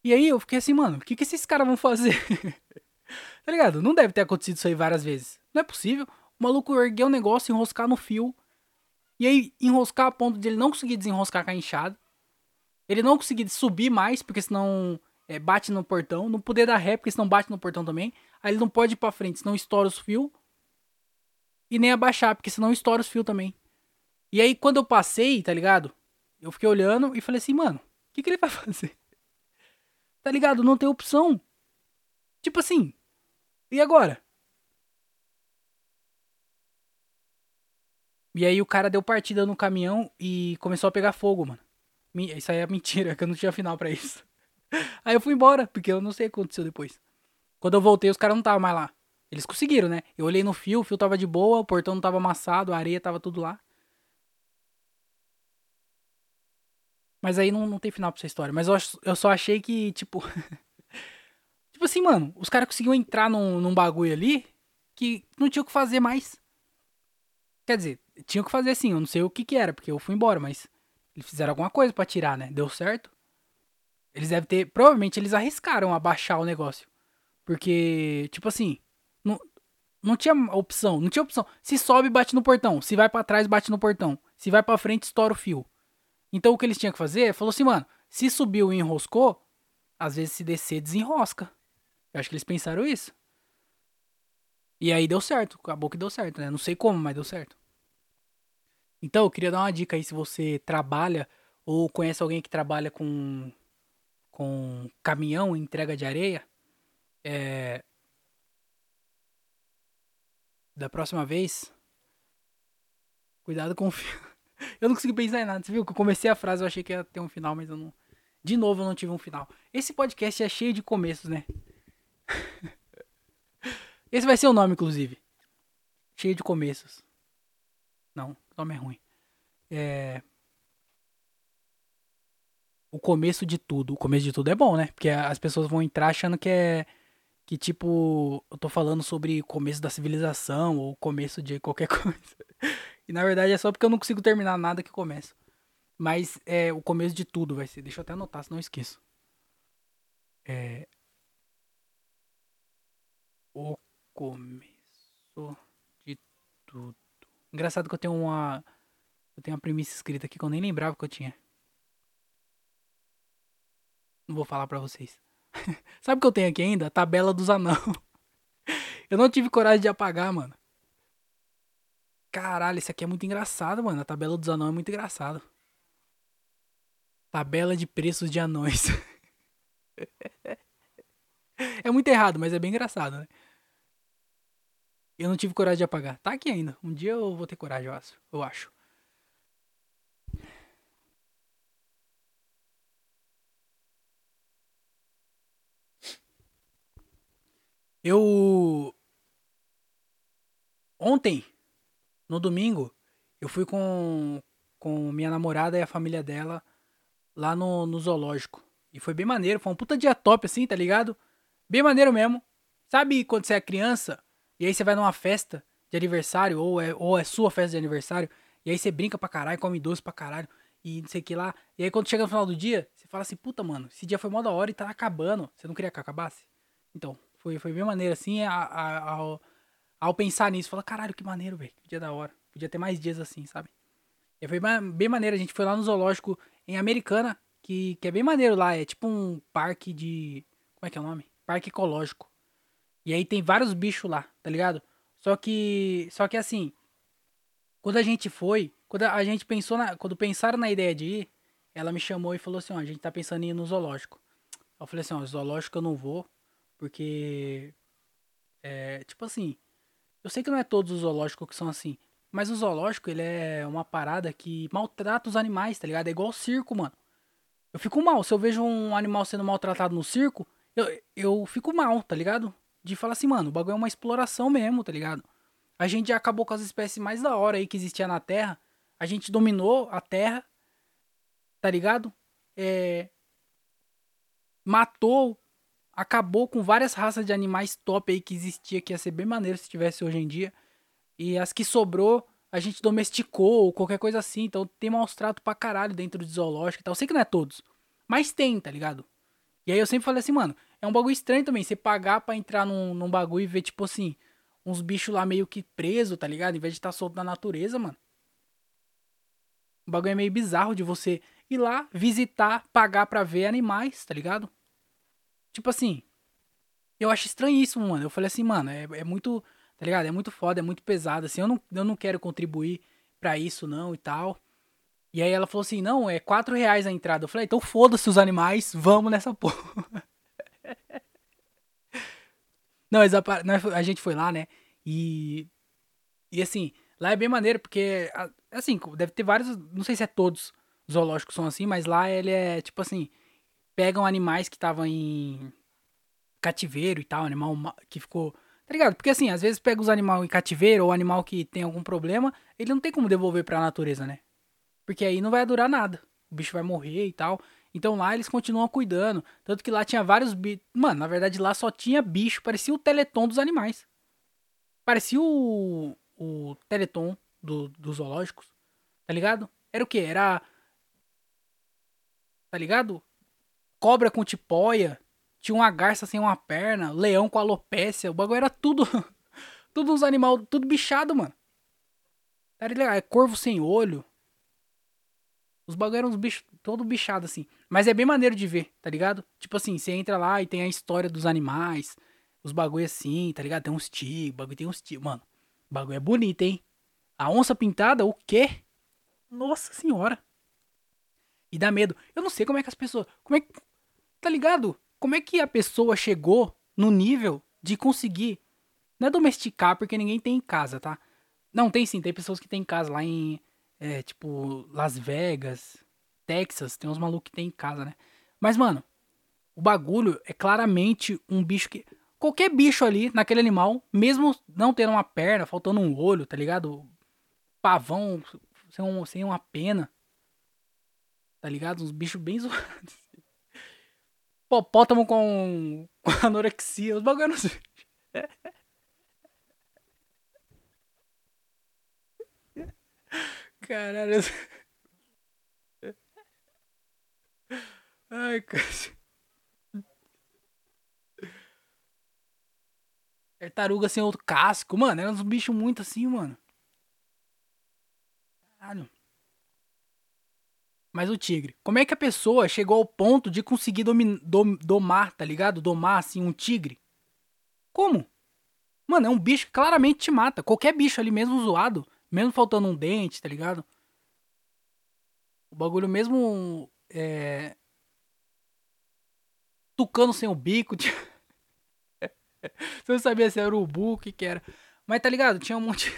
E aí eu fiquei assim, mano, o que, que esses caras vão fazer? tá ligado? Não deve ter acontecido isso aí várias vezes. Não é possível. O maluco ergueu o negócio, enroscar no fio. E aí enroscar a ponto de ele não conseguir desenroscar com a enxada. Ele não conseguir subir mais, porque senão é, bate no portão. Não poder dar ré, porque senão bate no portão também. Aí ele não pode ir pra frente, senão estoura os fios. E nem abaixar, porque senão estoura os fios também. E aí quando eu passei, tá ligado? Eu fiquei olhando e falei assim, mano, o que, que ele vai fazer? Tá ligado? Não tem opção. Tipo assim. E agora? E aí o cara deu partida no caminhão e começou a pegar fogo, mano. Isso aí é mentira, que eu não tinha final para isso. Aí eu fui embora, porque eu não sei o que aconteceu depois. Quando eu voltei, os caras não estavam mais lá. Eles conseguiram, né? Eu olhei no fio, o fio tava de boa, o portão não tava amassado, a areia tava tudo lá. Mas aí não, não tem final pra essa história. Mas eu, eu só achei que, tipo. tipo assim, mano, os caras conseguiam entrar num, num bagulho ali que não tinha o que fazer mais. Quer dizer, tinha o que fazer sim, eu não sei o que que era, porque eu fui embora, mas eles fizeram alguma coisa para tirar, né? Deu certo. Eles devem ter. Provavelmente eles arriscaram abaixar o negócio. Porque, tipo assim. Não, não tinha opção. Não tinha opção. Se sobe, bate no portão. Se vai para trás, bate no portão. Se vai para frente, estoura o fio. Então o que eles tinham que fazer? Falou assim, mano. Se subiu e enroscou, às vezes se descer, desenrosca. Eu acho que eles pensaram isso. E aí deu certo. Acabou que deu certo, né? Não sei como, mas deu certo. Então, eu queria dar uma dica aí se você trabalha ou conhece alguém que trabalha com com caminhão entrega de areia, é, da próxima vez, cuidado com o fio. Eu não consegui pensar em nada, você viu? Que eu comecei a frase, eu achei que ia ter um final, mas eu não. De novo, eu não tive um final. Esse podcast é cheio de começos, né? Esse vai ser o nome, inclusive. Cheio de começos. Não, o nome é ruim. É o começo de tudo. O começo de tudo é bom, né? Porque as pessoas vão entrar achando que é. Que tipo, eu tô falando sobre o começo da civilização ou o começo de qualquer coisa. E na verdade é só porque eu não consigo terminar nada que começo. Mas é o começo de tudo vai ser. Deixa eu até anotar, senão eu esqueço. É. O começo de tudo. Engraçado que eu tenho uma. Eu tenho uma premissa escrita aqui que eu nem lembrava que eu tinha. Não vou falar pra vocês. Sabe o que eu tenho aqui ainda? A tabela dos anão. eu não tive coragem de apagar, mano. Caralho, isso aqui é muito engraçado, mano. A tabela dos anão é muito engraçado. Tabela de preços de anões. é muito errado, mas é bem engraçado, né? Eu não tive coragem de apagar. Tá aqui ainda. Um dia eu vou ter coragem, eu acho. Eu acho. Eu. Ontem, no domingo, eu fui com, com minha namorada e a família dela lá no, no zoológico. E foi bem maneiro, foi um puta dia top assim, tá ligado? Bem maneiro mesmo. Sabe quando você é criança e aí você vai numa festa de aniversário, ou é, ou é sua festa de aniversário, e aí você brinca pra caralho, come doce pra caralho, e não sei o que lá. E aí quando chega no final do dia, você fala assim, puta, mano, esse dia foi mó da hora e tá acabando. Você não queria que acabasse? Então, foi, foi bem maneiro, assim, a, a, ao, ao pensar nisso. Falar, caralho, que maneiro, velho. Que dia da hora. Podia ter mais dias assim, sabe? E foi bem maneiro. A gente foi lá no zoológico em Americana, que, que é bem maneiro lá. É tipo um parque de. Como é que é o nome? Parque ecológico. E aí tem vários bichos lá, tá ligado? Só que. Só que assim. Quando a gente foi. Quando a gente pensou na. Quando pensaram na ideia de ir, ela me chamou e falou assim: ó, a gente tá pensando em ir no zoológico. Eu falei assim: ó, zoológico eu não vou. Porque. É, tipo assim. Eu sei que não é todos os zoológicos que são assim. Mas o zoológico, ele é uma parada que maltrata os animais, tá ligado? É igual o circo, mano. Eu fico mal. Se eu vejo um animal sendo maltratado no circo, eu, eu fico mal, tá ligado? De falar assim, mano, o bagulho é uma exploração mesmo, tá ligado? A gente já acabou com as espécies mais da hora aí que existia na Terra. A gente dominou a Terra, tá ligado? É, matou acabou com várias raças de animais top aí que existia, que ia ser bem maneiro se tivesse hoje em dia. E as que sobrou, a gente domesticou ou qualquer coisa assim. Então tem maus trato pra caralho dentro do zoológico e tal. Sei que não é todos, mas tem, tá ligado? E aí eu sempre falei assim, mano, é um bagulho estranho também. Você pagar pra entrar num, num bagulho e ver, tipo assim, uns bichos lá meio que preso, tá ligado? Em vez de estar tá solto na natureza, mano. O bagulho é meio bizarro de você ir lá, visitar, pagar pra ver animais, tá ligado? Tipo assim, eu acho estranhíssimo, mano. Eu falei assim, mano, é, é muito, tá ligado? É muito foda, é muito pesado, assim. Eu não, eu não quero contribuir para isso, não, e tal. E aí ela falou assim, não, é quatro reais a entrada. Eu falei, então foda-se os animais, vamos nessa porra. não, a gente foi lá, né? E. E assim, lá é bem maneiro, porque. Assim, deve ter vários. Não sei se é todos zoológicos são assim, mas lá ele é tipo assim pegam animais que estavam em cativeiro e tal, animal que ficou. Tá ligado? Porque assim, às vezes pega os animais em cativeiro ou animal que tem algum problema, ele não tem como devolver pra natureza, né? Porque aí não vai durar nada. O bicho vai morrer e tal. Então lá eles continuam cuidando. Tanto que lá tinha vários bichos. Mano, na verdade lá só tinha bicho. Parecia o teleton dos animais. Parecia o. O teleton do, dos zoológicos. Tá ligado? Era o que? Era. Tá ligado? Cobra com tipóia, tinha uma garça sem uma perna, leão com alopécia, o bagulho era tudo. tudo uns animais, tudo bichado, mano. Era legal, é corvo sem olho. Os bagulho eram uns bichos todo bichado assim. Mas é bem maneiro de ver, tá ligado? Tipo assim, você entra lá e tem a história dos animais, os bagulho assim, tá ligado? Tem uns tigres, bagulho tem uns tigres. Mano, o bagulho é bonito, hein? A onça pintada, o quê? Nossa senhora. E dá medo. Eu não sei como é que as pessoas. Como é que. Tá ligado? Como é que a pessoa chegou no nível de conseguir. Não é domesticar porque ninguém tem em casa, tá? Não, tem sim, tem pessoas que tem em casa lá em. É, tipo, Las Vegas, Texas, tem uns malucos que tem em casa, né? Mas, mano, o bagulho é claramente um bicho que. Qualquer bicho ali, naquele animal, mesmo não tendo uma perna, faltando um olho, tá ligado? Pavão sem, um, sem uma pena. Tá ligado? Uns bichos bem zoados. Popótamo com, anorexia, os bagulho assim. Caralho. Ai, cara. Tartaruga sem outro casco, mano. Era uns bichos muito assim, mano. Caralho. Mas o tigre. Como é que a pessoa chegou ao ponto de conseguir dom, domar, tá ligado? Domar, assim, um tigre? Como? Mano, é um bicho que claramente te mata. Qualquer bicho ali, mesmo zoado, mesmo faltando um dente, tá ligado? O bagulho mesmo. É. Tucano sem o bico. Você não sabia se era urubu, o que que era. Mas tá ligado? Tinha um monte.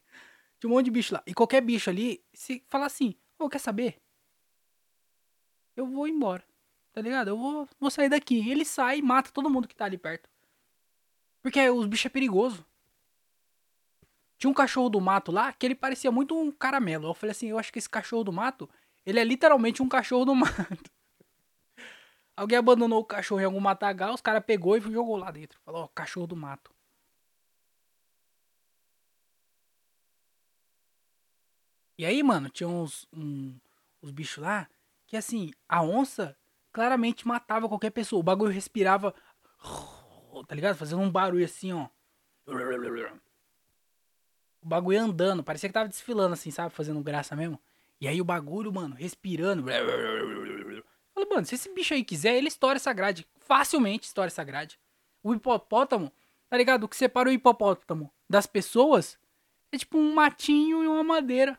Tinha um monte de bicho lá. E qualquer bicho ali, se falar assim, ô, oh, quer saber? Eu vou embora. Tá ligado? Eu vou, vou sair daqui. Ele sai e mata todo mundo que tá ali perto. Porque os bichos é perigoso. Tinha um cachorro do mato lá que ele parecia muito um caramelo. Eu falei assim, eu acho que esse cachorro do mato, ele é literalmente um cachorro do mato. Alguém abandonou o cachorro em algum matagal, os caras pegou e jogou lá dentro. Falou, ó, cachorro do mato. E aí, mano, tinha uns, um, uns bichos lá que assim, a onça claramente matava qualquer pessoa. O bagulho respirava, tá ligado? Fazendo um barulho assim, ó. O bagulho andando, parecia que tava desfilando assim, sabe? Fazendo graça mesmo. E aí o bagulho, mano, respirando. Falei, mano, se esse bicho aí quiser, ele estoura essa grade. Facilmente estoura essa grade. O hipopótamo, tá ligado? O que separa o hipopótamo das pessoas é tipo um matinho e uma madeira.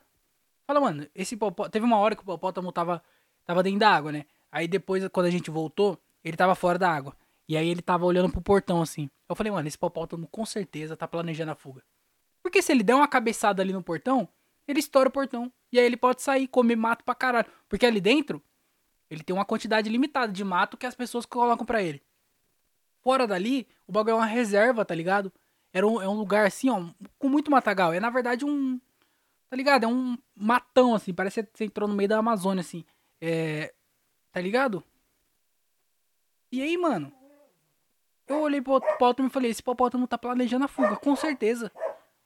Fala, mano, esse hipopótamo. Teve uma hora que o hipopótamo tava tava dentro da água, né? Aí depois, quando a gente voltou, ele tava fora da água. E aí ele tava olhando pro portão assim. Eu falei, mano, esse hipopótamo com certeza tá planejando a fuga. Porque se ele der uma cabeçada ali no portão, ele estoura o portão. E aí ele pode sair, comer mato pra caralho. Porque ali dentro, ele tem uma quantidade limitada de mato que as pessoas colocam para ele. Fora dali, o bagulho é uma reserva, tá ligado? Era um, é um lugar assim, ó, com muito matagal. É na verdade um. Tá ligado? É um matão, assim. Parece que você entrou no meio da Amazônia, assim. É. Tá ligado? E aí, mano? Eu olhei pro hipopótamo e falei, esse hipopótamo tá planejando a fuga, com certeza.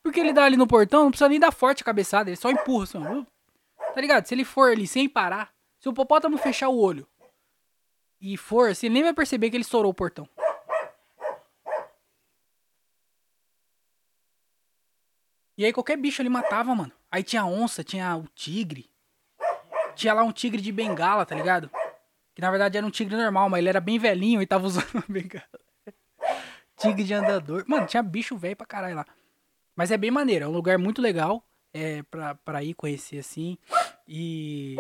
Porque ele dá ali no portão, não precisa nem dar forte a cabeçada, ele só empurra assim. Tá ligado? Se ele for ali sem parar, se o hipopótamo fechar o olho e for, assim, ele nem vai perceber que ele estourou o portão. E aí qualquer bicho ele matava, mano. Aí tinha onça, tinha o tigre. Tinha lá um tigre de bengala, tá ligado? Que na verdade era um tigre normal, mas ele era bem velhinho e tava usando uma bengala. tigre de andador. Mano, tinha bicho velho pra caralho lá. Mas é bem maneiro, é um lugar muito legal é, pra, pra ir conhecer assim. E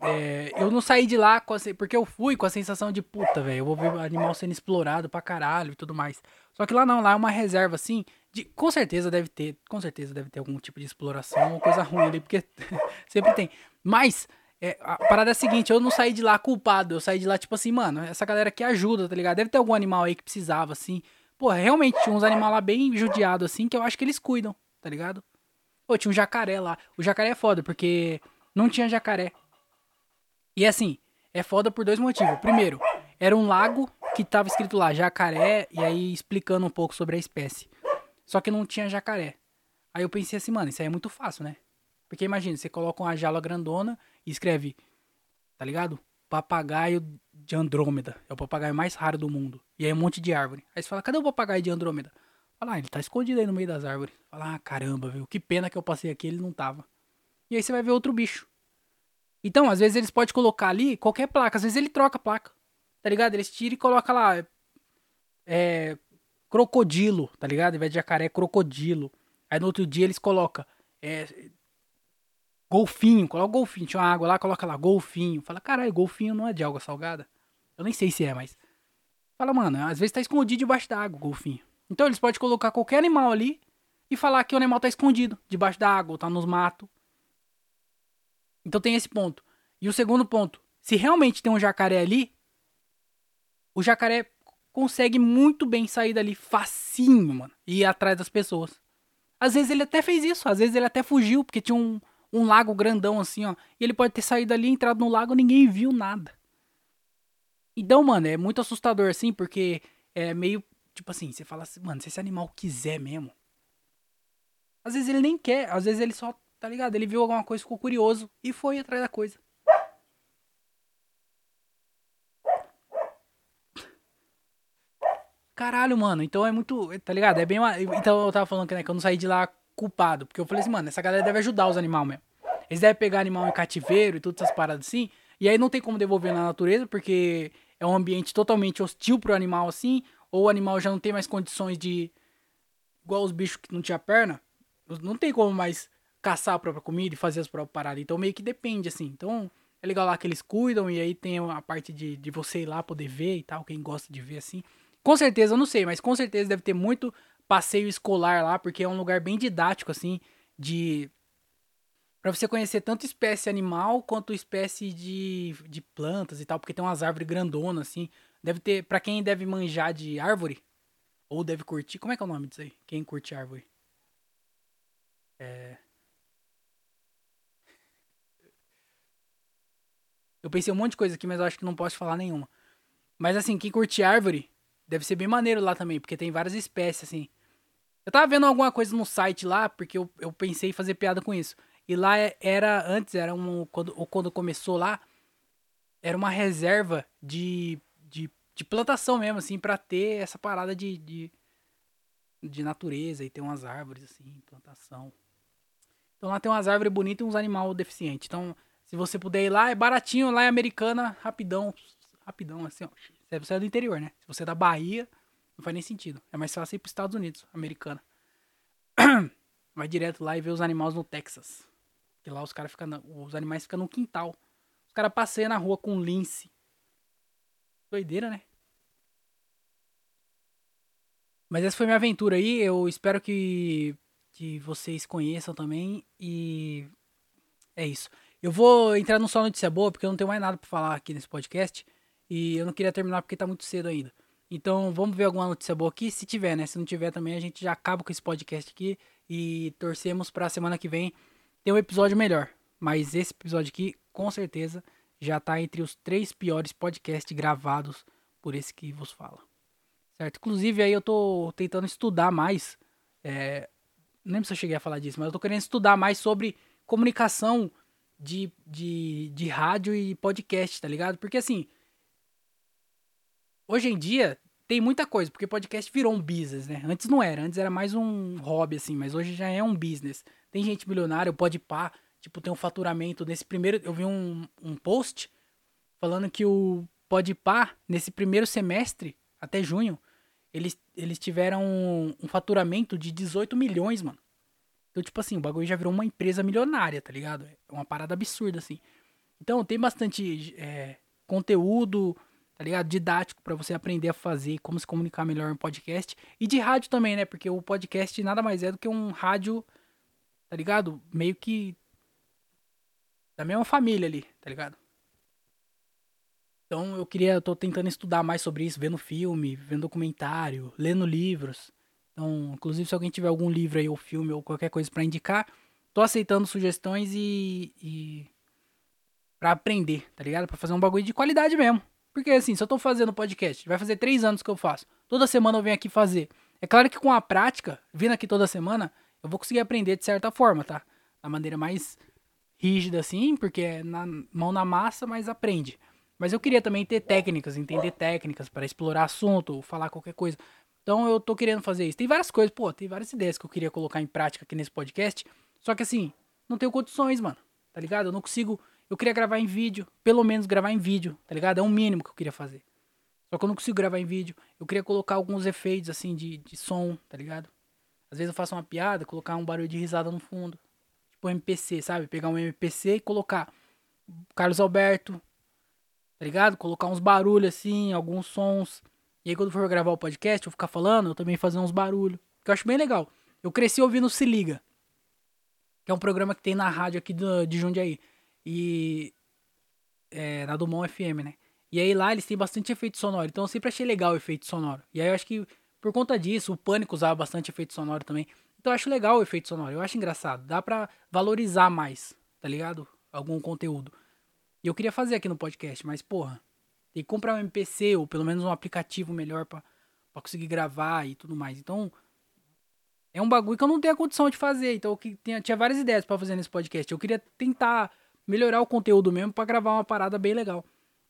é, eu não saí de lá com a, porque eu fui com a sensação de puta, velho. Eu vou ver animal sendo explorado pra caralho e tudo mais. Só que lá não, lá é uma reserva assim. De, com certeza deve ter, com certeza deve ter algum tipo de exploração ou coisa ruim ali, porque sempre tem. Mas é, a parada é a seguinte, eu não saí de lá culpado, eu saí de lá tipo assim, mano, essa galera aqui ajuda, tá ligado? Deve ter algum animal aí que precisava, assim. Pô, realmente tinha uns animais lá bem judiados, assim, que eu acho que eles cuidam, tá ligado? Pô, tinha um jacaré lá. O jacaré é foda, porque não tinha jacaré. E assim, é foda por dois motivos. Primeiro, era um lago que tava escrito lá jacaré, e aí explicando um pouco sobre a espécie. Só que não tinha jacaré. Aí eu pensei assim, mano, isso aí é muito fácil, né? Porque imagina, você coloca uma jaula grandona e escreve, tá ligado? Papagaio de Andrômeda. É o papagaio mais raro do mundo. E aí um monte de árvore. Aí você fala, cadê o papagaio de Andrômeda? Fala, ah, ele tá escondido aí no meio das árvores. Fala, ah, caramba, viu? Que pena que eu passei aqui, ele não tava. E aí você vai ver outro bicho. Então, às vezes eles podem colocar ali qualquer placa. Às vezes ele troca a placa. Tá ligado? Eles tiram e colocam lá. É, crocodilo, tá ligado? Em vez de jacaré, crocodilo. Aí no outro dia eles colocam é, golfinho, coloca golfinho. Tinha uma água lá, coloca lá golfinho. Fala, caralho, golfinho não é de água salgada? Eu nem sei se é, mas. Fala, mano, às vezes tá escondido debaixo da água, golfinho. Então eles podem colocar qualquer animal ali e falar que o animal tá escondido debaixo da água, ou tá nos matos. Então tem esse ponto. E o segundo ponto, se realmente tem um jacaré ali, o jacaré consegue muito bem sair dali facinho, mano, e ir atrás das pessoas. Às vezes ele até fez isso, às vezes ele até fugiu, porque tinha um, um lago grandão assim, ó. E ele pode ter saído ali, entrado no lago ninguém viu nada. Então, mano, é muito assustador assim, porque é meio, tipo assim, você fala assim, mano, se esse animal quiser mesmo. Às vezes ele nem quer, às vezes ele só, tá ligado? Ele viu alguma coisa, ficou curioso e foi atrás da coisa. Caralho, mano. Então é muito. Tá ligado? É bem. Então eu tava falando que, né, que eu não saí de lá culpado. Porque eu falei assim, mano, essa galera deve ajudar os animais mesmo. Eles devem pegar animal em cativeiro e todas essas paradas assim. E aí não tem como devolver na natureza, porque é um ambiente totalmente hostil pro animal assim. Ou o animal já não tem mais condições de. Igual os bichos que não tinha perna. Não tem como mais caçar a própria comida e fazer as próprias paradas. Então meio que depende, assim. Então é legal lá que eles cuidam. E aí tem a parte de, de você ir lá poder ver e tal. Quem gosta de ver assim. Com certeza, eu não sei, mas com certeza deve ter muito passeio escolar lá, porque é um lugar bem didático, assim, de. Pra você conhecer tanto espécie animal quanto espécie de, de plantas e tal, porque tem umas árvores grandonas, assim. Deve ter. para quem deve manjar de árvore, ou deve curtir. Como é que é o nome disso aí? Quem curte árvore? É. Eu pensei um monte de coisa aqui, mas eu acho que não posso falar nenhuma. Mas assim, quem curte árvore Deve ser bem maneiro lá também, porque tem várias espécies, assim. Eu tava vendo alguma coisa no site lá, porque eu, eu pensei em fazer piada com isso. E lá é, era, antes, era um. Quando, quando começou lá, era uma reserva de, de, de plantação mesmo, assim, pra ter essa parada de, de, de natureza e ter umas árvores, assim, plantação. Então lá tem umas árvores bonitas e uns animais deficientes. Então, se você puder ir lá, é baratinho, lá é americana, rapidão. Rapidão, assim, ó. Você é do interior, né? Se você é da Bahia, não faz nem sentido. É mais fácil ir pros Estados Unidos, americana. Vai direto lá e vê os animais no Texas. Que lá os caras ficam. Os animais ficam no quintal. Os caras passeiam na rua com lince. Doideira, né? Mas essa foi minha aventura aí. Eu espero que, que vocês conheçam também. E é isso. Eu vou entrar no Só Notícia Boa, porque eu não tenho mais nada pra falar aqui nesse podcast. E eu não queria terminar porque tá muito cedo ainda. Então vamos ver alguma notícia boa aqui. Se tiver, né? Se não tiver também, a gente já acaba com esse podcast aqui. E torcemos pra semana que vem ter um episódio melhor. Mas esse episódio aqui, com certeza, já tá entre os três piores podcasts gravados por esse que vos fala. Certo? Inclusive, aí eu tô tentando estudar mais. É, não lembro se eu cheguei a falar disso, mas eu tô querendo estudar mais sobre comunicação de, de, de rádio e podcast, tá ligado? Porque assim. Hoje em dia tem muita coisa, porque podcast virou um business, né? Antes não era, antes era mais um hobby, assim, mas hoje já é um business. Tem gente milionária, pode pá, tipo, tem um faturamento nesse primeiro. Eu vi um, um post falando que o Podpah, nesse primeiro semestre, até junho, eles, eles tiveram um, um, faturamento de 18 milhões, mano. Então, tipo assim, o bagulho já virou uma empresa milionária, tá ligado? É uma parada absurda, assim. Então, tem bastante é, conteúdo, tá ligado? Didático para você aprender a fazer, como se comunicar melhor em podcast. E de rádio também, né? Porque o podcast nada mais é do que um rádio, tá ligado? Meio que da mesma família ali, tá ligado? Então eu queria, eu tô tentando estudar mais sobre isso, vendo filme, vendo documentário, lendo livros. Então, inclusive se alguém tiver algum livro aí ou filme ou qualquer coisa para indicar, tô aceitando sugestões e, e para aprender, tá ligado? Para fazer um bagulho de qualidade mesmo. Porque assim, se eu tô fazendo podcast, vai fazer três anos que eu faço. Toda semana eu venho aqui fazer. É claro que com a prática, vindo aqui toda semana, eu vou conseguir aprender de certa forma, tá? Da maneira mais rígida assim, porque é na mão na massa, mas aprende. Mas eu queria também ter técnicas, entender técnicas para explorar assunto, falar qualquer coisa. Então eu tô querendo fazer isso. Tem várias coisas, pô, tem várias ideias que eu queria colocar em prática aqui nesse podcast. Só que assim, não tenho condições, mano. Tá ligado? Eu não consigo. Eu queria gravar em vídeo, pelo menos gravar em vídeo, tá ligado? É o mínimo que eu queria fazer. Só que eu não consigo gravar em vídeo. Eu queria colocar alguns efeitos, assim, de, de som, tá ligado? Às vezes eu faço uma piada, colocar um barulho de risada no fundo. Tipo um MPC, sabe? Pegar um MPC e colocar Carlos Alberto, tá ligado? Colocar uns barulhos assim, alguns sons. E aí quando for gravar o podcast, eu ficar falando, eu também fazer uns barulhos. Que eu acho bem legal. Eu cresci ouvindo Se Liga. Que é um programa que tem na rádio aqui do, de Jundiaí. E. É, na Dumont FM, né? E aí lá eles têm bastante efeito sonoro. Então eu sempre achei legal o efeito sonoro. E aí eu acho que por conta disso, o Pânico usava bastante efeito sonoro também. Então eu acho legal o efeito sonoro. Eu acho engraçado. Dá pra valorizar mais, tá ligado? Algum conteúdo. E eu queria fazer aqui no podcast, mas porra, tem que comprar um MPC ou pelo menos um aplicativo melhor para conseguir gravar e tudo mais. Então, é um bagulho que eu não tenho a condição de fazer. Então, eu tinha, tinha várias ideias para fazer nesse podcast. Eu queria tentar melhorar o conteúdo mesmo para gravar uma parada bem legal.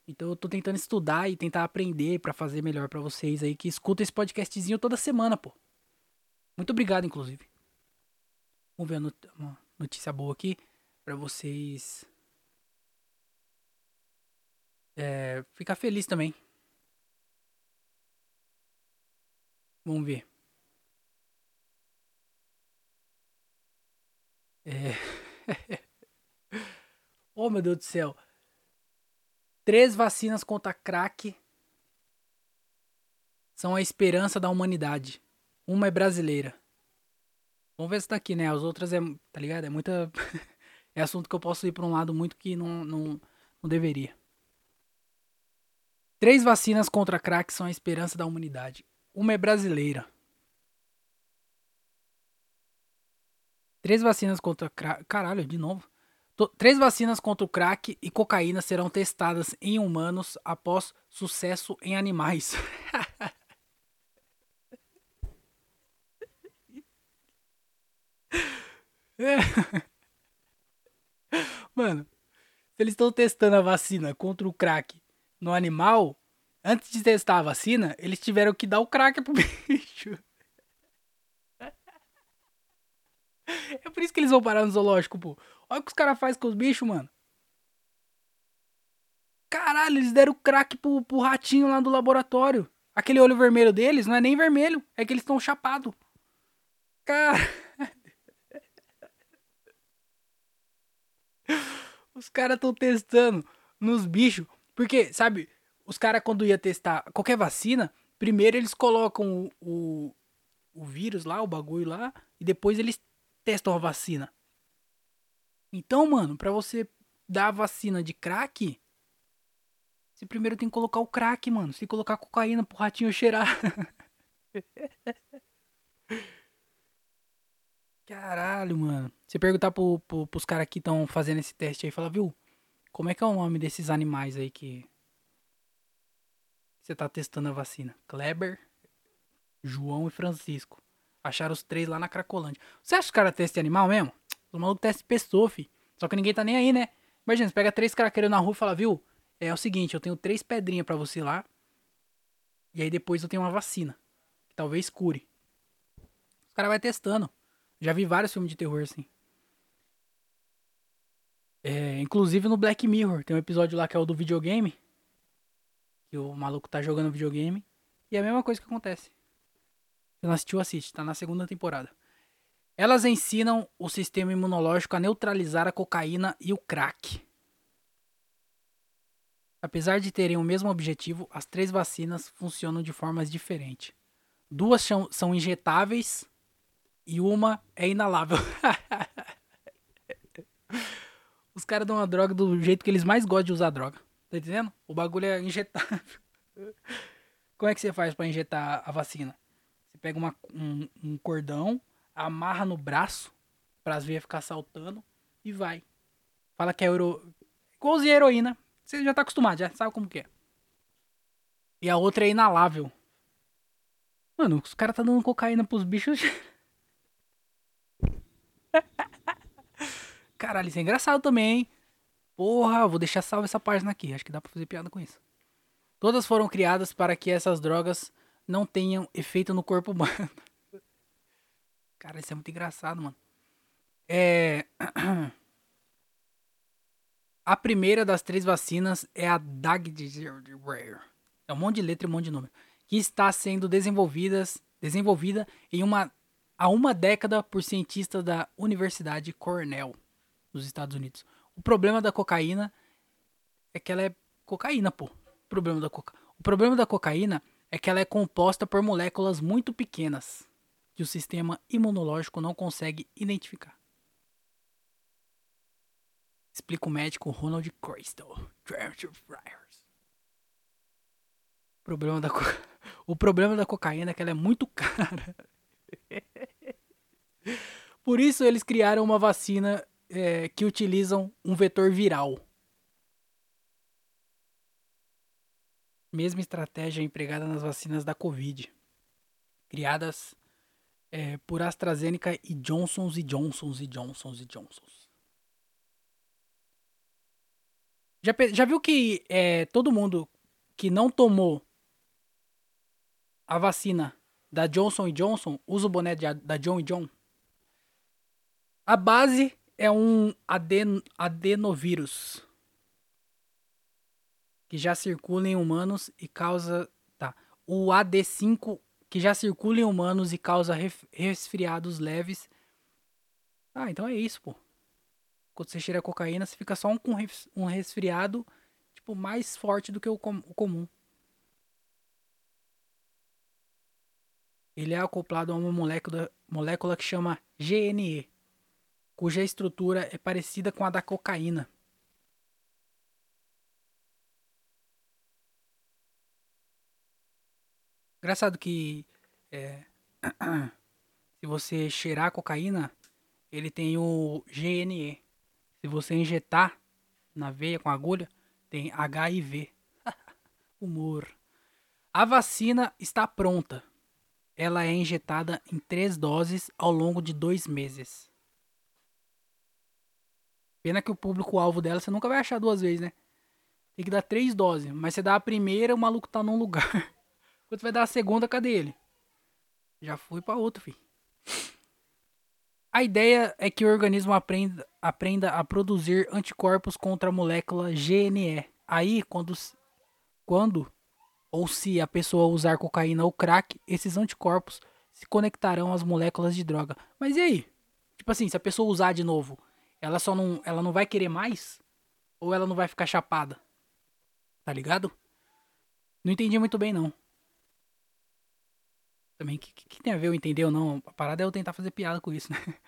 Então, eu tô tentando estudar e tentar aprender para fazer melhor para vocês aí que escutam esse podcastzinho toda semana, pô. Muito obrigado, inclusive. Vamos ver uma notícia boa aqui para vocês é, ficar feliz também. Vamos ver. É... oh, meu Deus do céu. Três vacinas contra crack são a esperança da humanidade. Uma é brasileira. Vamos ver se tá aqui, né? As outras é, tá ligado? É muita. é assunto que eu posso ir pra um lado muito que não, não, não deveria. Três vacinas contra crack são a esperança da humanidade. Uma é brasileira. Três vacinas contra crack. Caralho, de novo. Três vacinas contra o crack e cocaína serão testadas em humanos após sucesso em animais. Mano, se eles estão testando a vacina contra o crack no animal, antes de testar a vacina, eles tiveram que dar o crack pro bicho. É por isso que eles vão parar no zoológico, pô. Olha o que os caras fazem com os bichos, mano. Caralho, eles deram crack pro, pro ratinho lá do laboratório. Aquele olho vermelho deles não é nem vermelho, é que eles estão chapados. Cara. Os caras estão testando nos bichos porque, sabe, os caras quando ia testar qualquer vacina, primeiro eles colocam o, o, o vírus lá, o bagulho lá, e depois eles testam a vacina. Então, mano, pra você dar a vacina de crack, você primeiro tem que colocar o crack, mano. Você tem que colocar cocaína pro ratinho cheirar. Caralho, mano. Você perguntar pro, pro, pros caras que estão fazendo esse teste aí, fala, viu? Como é que é o nome desses animais aí que você tá testando a vacina? Kleber? João e Francisco. Acharam os três lá na Cracolândia. Você acha que os caras testam animal mesmo? Os malucos testam pessoa, fi. Só que ninguém tá nem aí, né? Imagina, você pega três craqueiros na rua e fala, viu? É o seguinte, eu tenho três pedrinhas pra você lá. E aí depois eu tenho uma vacina. Que talvez cure. Os caras vai testando. Já vi vários filmes de terror assim. É, inclusive no Black Mirror, tem um episódio lá que é o do videogame. Que o maluco tá jogando videogame. E é a mesma coisa que acontece. Você não assistiu, assiste. Tá na segunda temporada. Elas ensinam o sistema imunológico a neutralizar a cocaína e o crack. Apesar de terem o mesmo objetivo, as três vacinas funcionam de formas diferentes. Duas são, injetáveis e uma é inalável. Os caras dão a droga do jeito que eles mais gostam de usar droga. Tá entendendo? O bagulho é injetável. Como é que você faz para injetar a vacina? Você pega uma, um, um, cordão, amarra no braço para as veias ficar saltando e vai. Fala que é euro... igualzinho a heroína. Você já tá acostumado, já sabe como que é. E a outra é inalável. Mano, os caras tá dando cocaína pros bichos. Caralho, isso é engraçado também, hein? Porra, vou deixar salvo essa página aqui. Acho que dá pra fazer piada com isso. Todas foram criadas para que essas drogas não tenham efeito no corpo humano. Cara, isso é muito engraçado, mano. É. A primeira das três vacinas é a Dagdire. É um monte de letra e um monte de número. Que está sendo desenvolvidas, desenvolvida em uma, há uma década por cientistas da Universidade Cornell, nos Estados Unidos. O problema da cocaína é que ela é cocaína, pô. O problema da, coca... o problema da cocaína é que ela é composta por moléculas muito pequenas que o sistema imunológico não consegue identificar. Explica o médico Ronald Crystal. O problema da, co... o problema da cocaína é que ela é muito cara. Por isso eles criaram uma vacina é, que utilizam um vetor viral. Mesma estratégia empregada nas vacinas da Covid, criadas é, por AstraZeneca e Johnsons e Johnsons e Johnsons e Johnsons. Já, já viu que é, todo mundo que não tomou a vacina da Johnson Johnson usa o boné de, da John John? A base é um aden, adenovírus que já circula em humanos e causa. Tá. O AD5 que já circula em humanos e causa resfriados leves. Ah, então é isso, pô. Quando você cheira cocaína, você fica só um, um resfriado, tipo, mais forte do que o, com, o comum. Ele é acoplado a uma molécula, molécula que chama GNE, cuja estrutura é parecida com a da cocaína. Engraçado que é, se você cheirar cocaína, ele tem o GNE. Se você injetar na veia com agulha, tem HIV. Humor. A vacina está pronta. Ela é injetada em três doses ao longo de dois meses. Pena que o público-alvo dela você nunca vai achar duas vezes, né? Tem que dar três doses. Mas você dá a primeira, o maluco tá num lugar. Quando vai dar a segunda, cadê ele? Já fui para outro, filho. A ideia é que o organismo aprenda, aprenda a produzir anticorpos contra a molécula GNE. Aí, quando, quando ou se a pessoa usar cocaína ou crack, esses anticorpos se conectarão às moléculas de droga. Mas e aí? Tipo assim, se a pessoa usar de novo, ela só não, ela não vai querer mais? Ou ela não vai ficar chapada? Tá ligado? Não entendi muito bem não. Também, que, que, tem a ver eu entender ou não? A parada é eu tentar fazer piada com isso, né?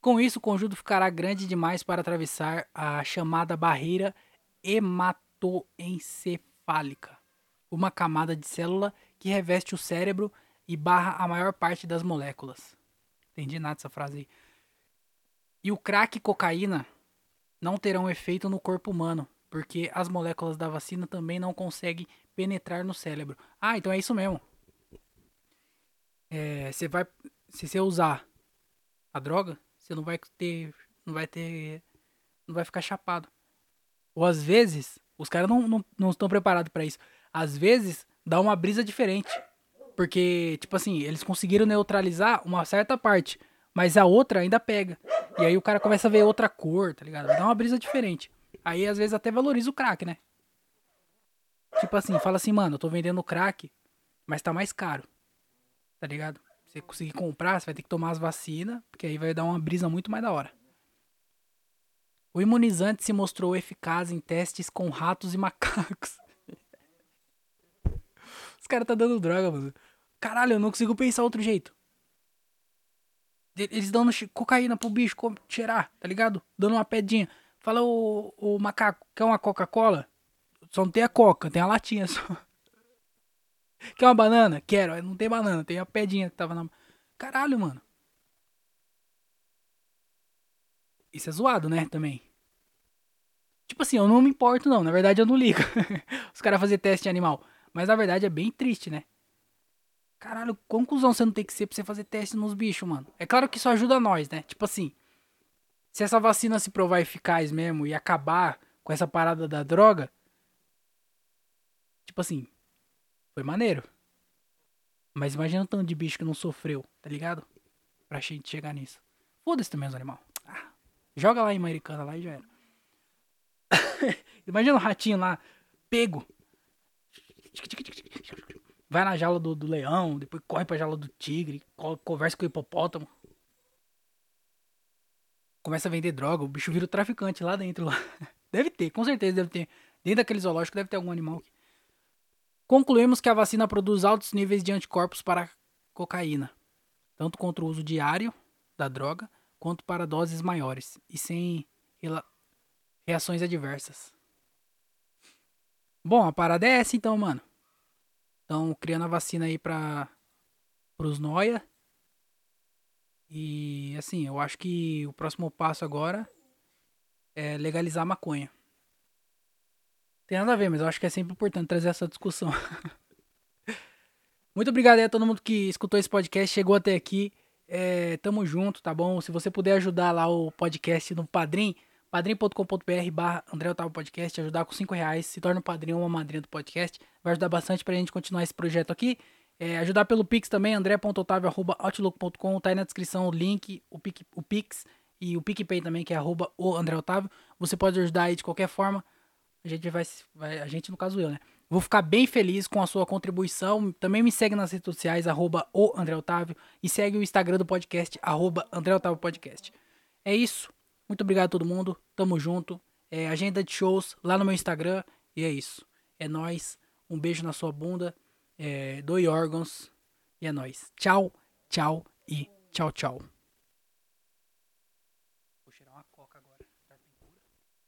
Com isso, o conjunto ficará grande demais para atravessar a chamada barreira hematoencefálica, uma camada de célula que reveste o cérebro e barra a maior parte das moléculas. Entendi nada dessa frase aí. E o crack e cocaína não terão efeito no corpo humano, porque as moléculas da vacina também não conseguem penetrar no cérebro. Ah, então é isso mesmo. É, você vai. Se você usar a droga, você não vai ter. Não vai ter. Não vai ficar chapado. Ou às vezes, os caras não, não, não estão preparados pra isso. Às vezes, dá uma brisa diferente. Porque, tipo assim, eles conseguiram neutralizar uma certa parte, mas a outra ainda pega. E aí o cara começa a ver outra cor, tá ligado? Dá uma brisa diferente. Aí às vezes até valoriza o crack, né? Tipo assim, fala assim, mano, eu tô vendendo crack, mas tá mais caro. Tá ligado? Você conseguir comprar, você vai ter que tomar as vacinas, porque aí vai dar uma brisa muito mais da hora. O imunizante se mostrou eficaz em testes com ratos e macacos. Os caras tá dando droga, mano. Caralho, eu não consigo pensar outro jeito. Eles dando cocaína pro bicho cheirar, tá ligado? Dando uma pedinha. Fala o, o macaco, quer uma Coca-Cola? Só não tem a coca, tem a latinha só. Quer uma banana? Quero. Não tem banana, tem a pedinha que tava na. Caralho, mano. Isso é zoado, né? Também. Tipo assim, eu não me importo, não. Na verdade, eu não ligo. Os caras fazer teste animal. Mas na verdade é bem triste, né? Caralho, conclusão você não tem que ser pra você fazer teste nos bichos, mano. É claro que isso ajuda nós, né? Tipo assim, se essa vacina se provar eficaz mesmo e acabar com essa parada da droga, tipo assim, foi maneiro. Mas imagina o tanto de bicho que não sofreu, tá ligado? Pra gente chegar nisso. Foda-se também os animais. Ah, joga lá em Americana lá e já era. imagina o ratinho lá, pego, Vai na jaula do, do leão, depois corre pra jaula do tigre, conversa com o hipopótamo. Começa a vender droga, o bicho vira o traficante lá dentro. Lá. Deve ter, com certeza deve ter. Dentro daquele zoológico deve ter algum animal. Concluímos que a vacina produz altos níveis de anticorpos para cocaína, tanto contra o uso diário da droga, quanto para doses maiores, e sem reações adversas. Bom, a parada é essa então, mano. Estão criando a vacina aí para os noia. E assim, eu acho que o próximo passo agora é legalizar a maconha. Tem nada a ver, mas eu acho que é sempre importante trazer essa discussão. Muito obrigado aí a todo mundo que escutou esse podcast, chegou até aqui. É, tamo junto, tá bom? Se você puder ajudar lá o podcast no Padrim, padrim.com.br barra André Otávio Podcast, ajudar com 5 reais, se torna um padrinho ou uma madrinha do podcast, vai ajudar bastante pra gente continuar esse projeto aqui. É, ajudar pelo Pix também, andré.otávio.outlook.com, tá aí na descrição o link, o, Pic, o Pix e o PicPay também, que é arroba o André Otávio. Você pode ajudar aí de qualquer forma, a gente vai, vai, a gente no caso eu, né? Vou ficar bem feliz com a sua contribuição. Também me segue nas redes sociais, arroba o André Otávio, e segue o Instagram do podcast, arroba André Otávio Podcast. É isso. Muito obrigado a todo mundo. Tamo junto. É, agenda de shows lá no meu Instagram. E é isso. É nós. Um beijo na sua bunda. É, doe órgãos. E é nós. Tchau, tchau e tchau, tchau.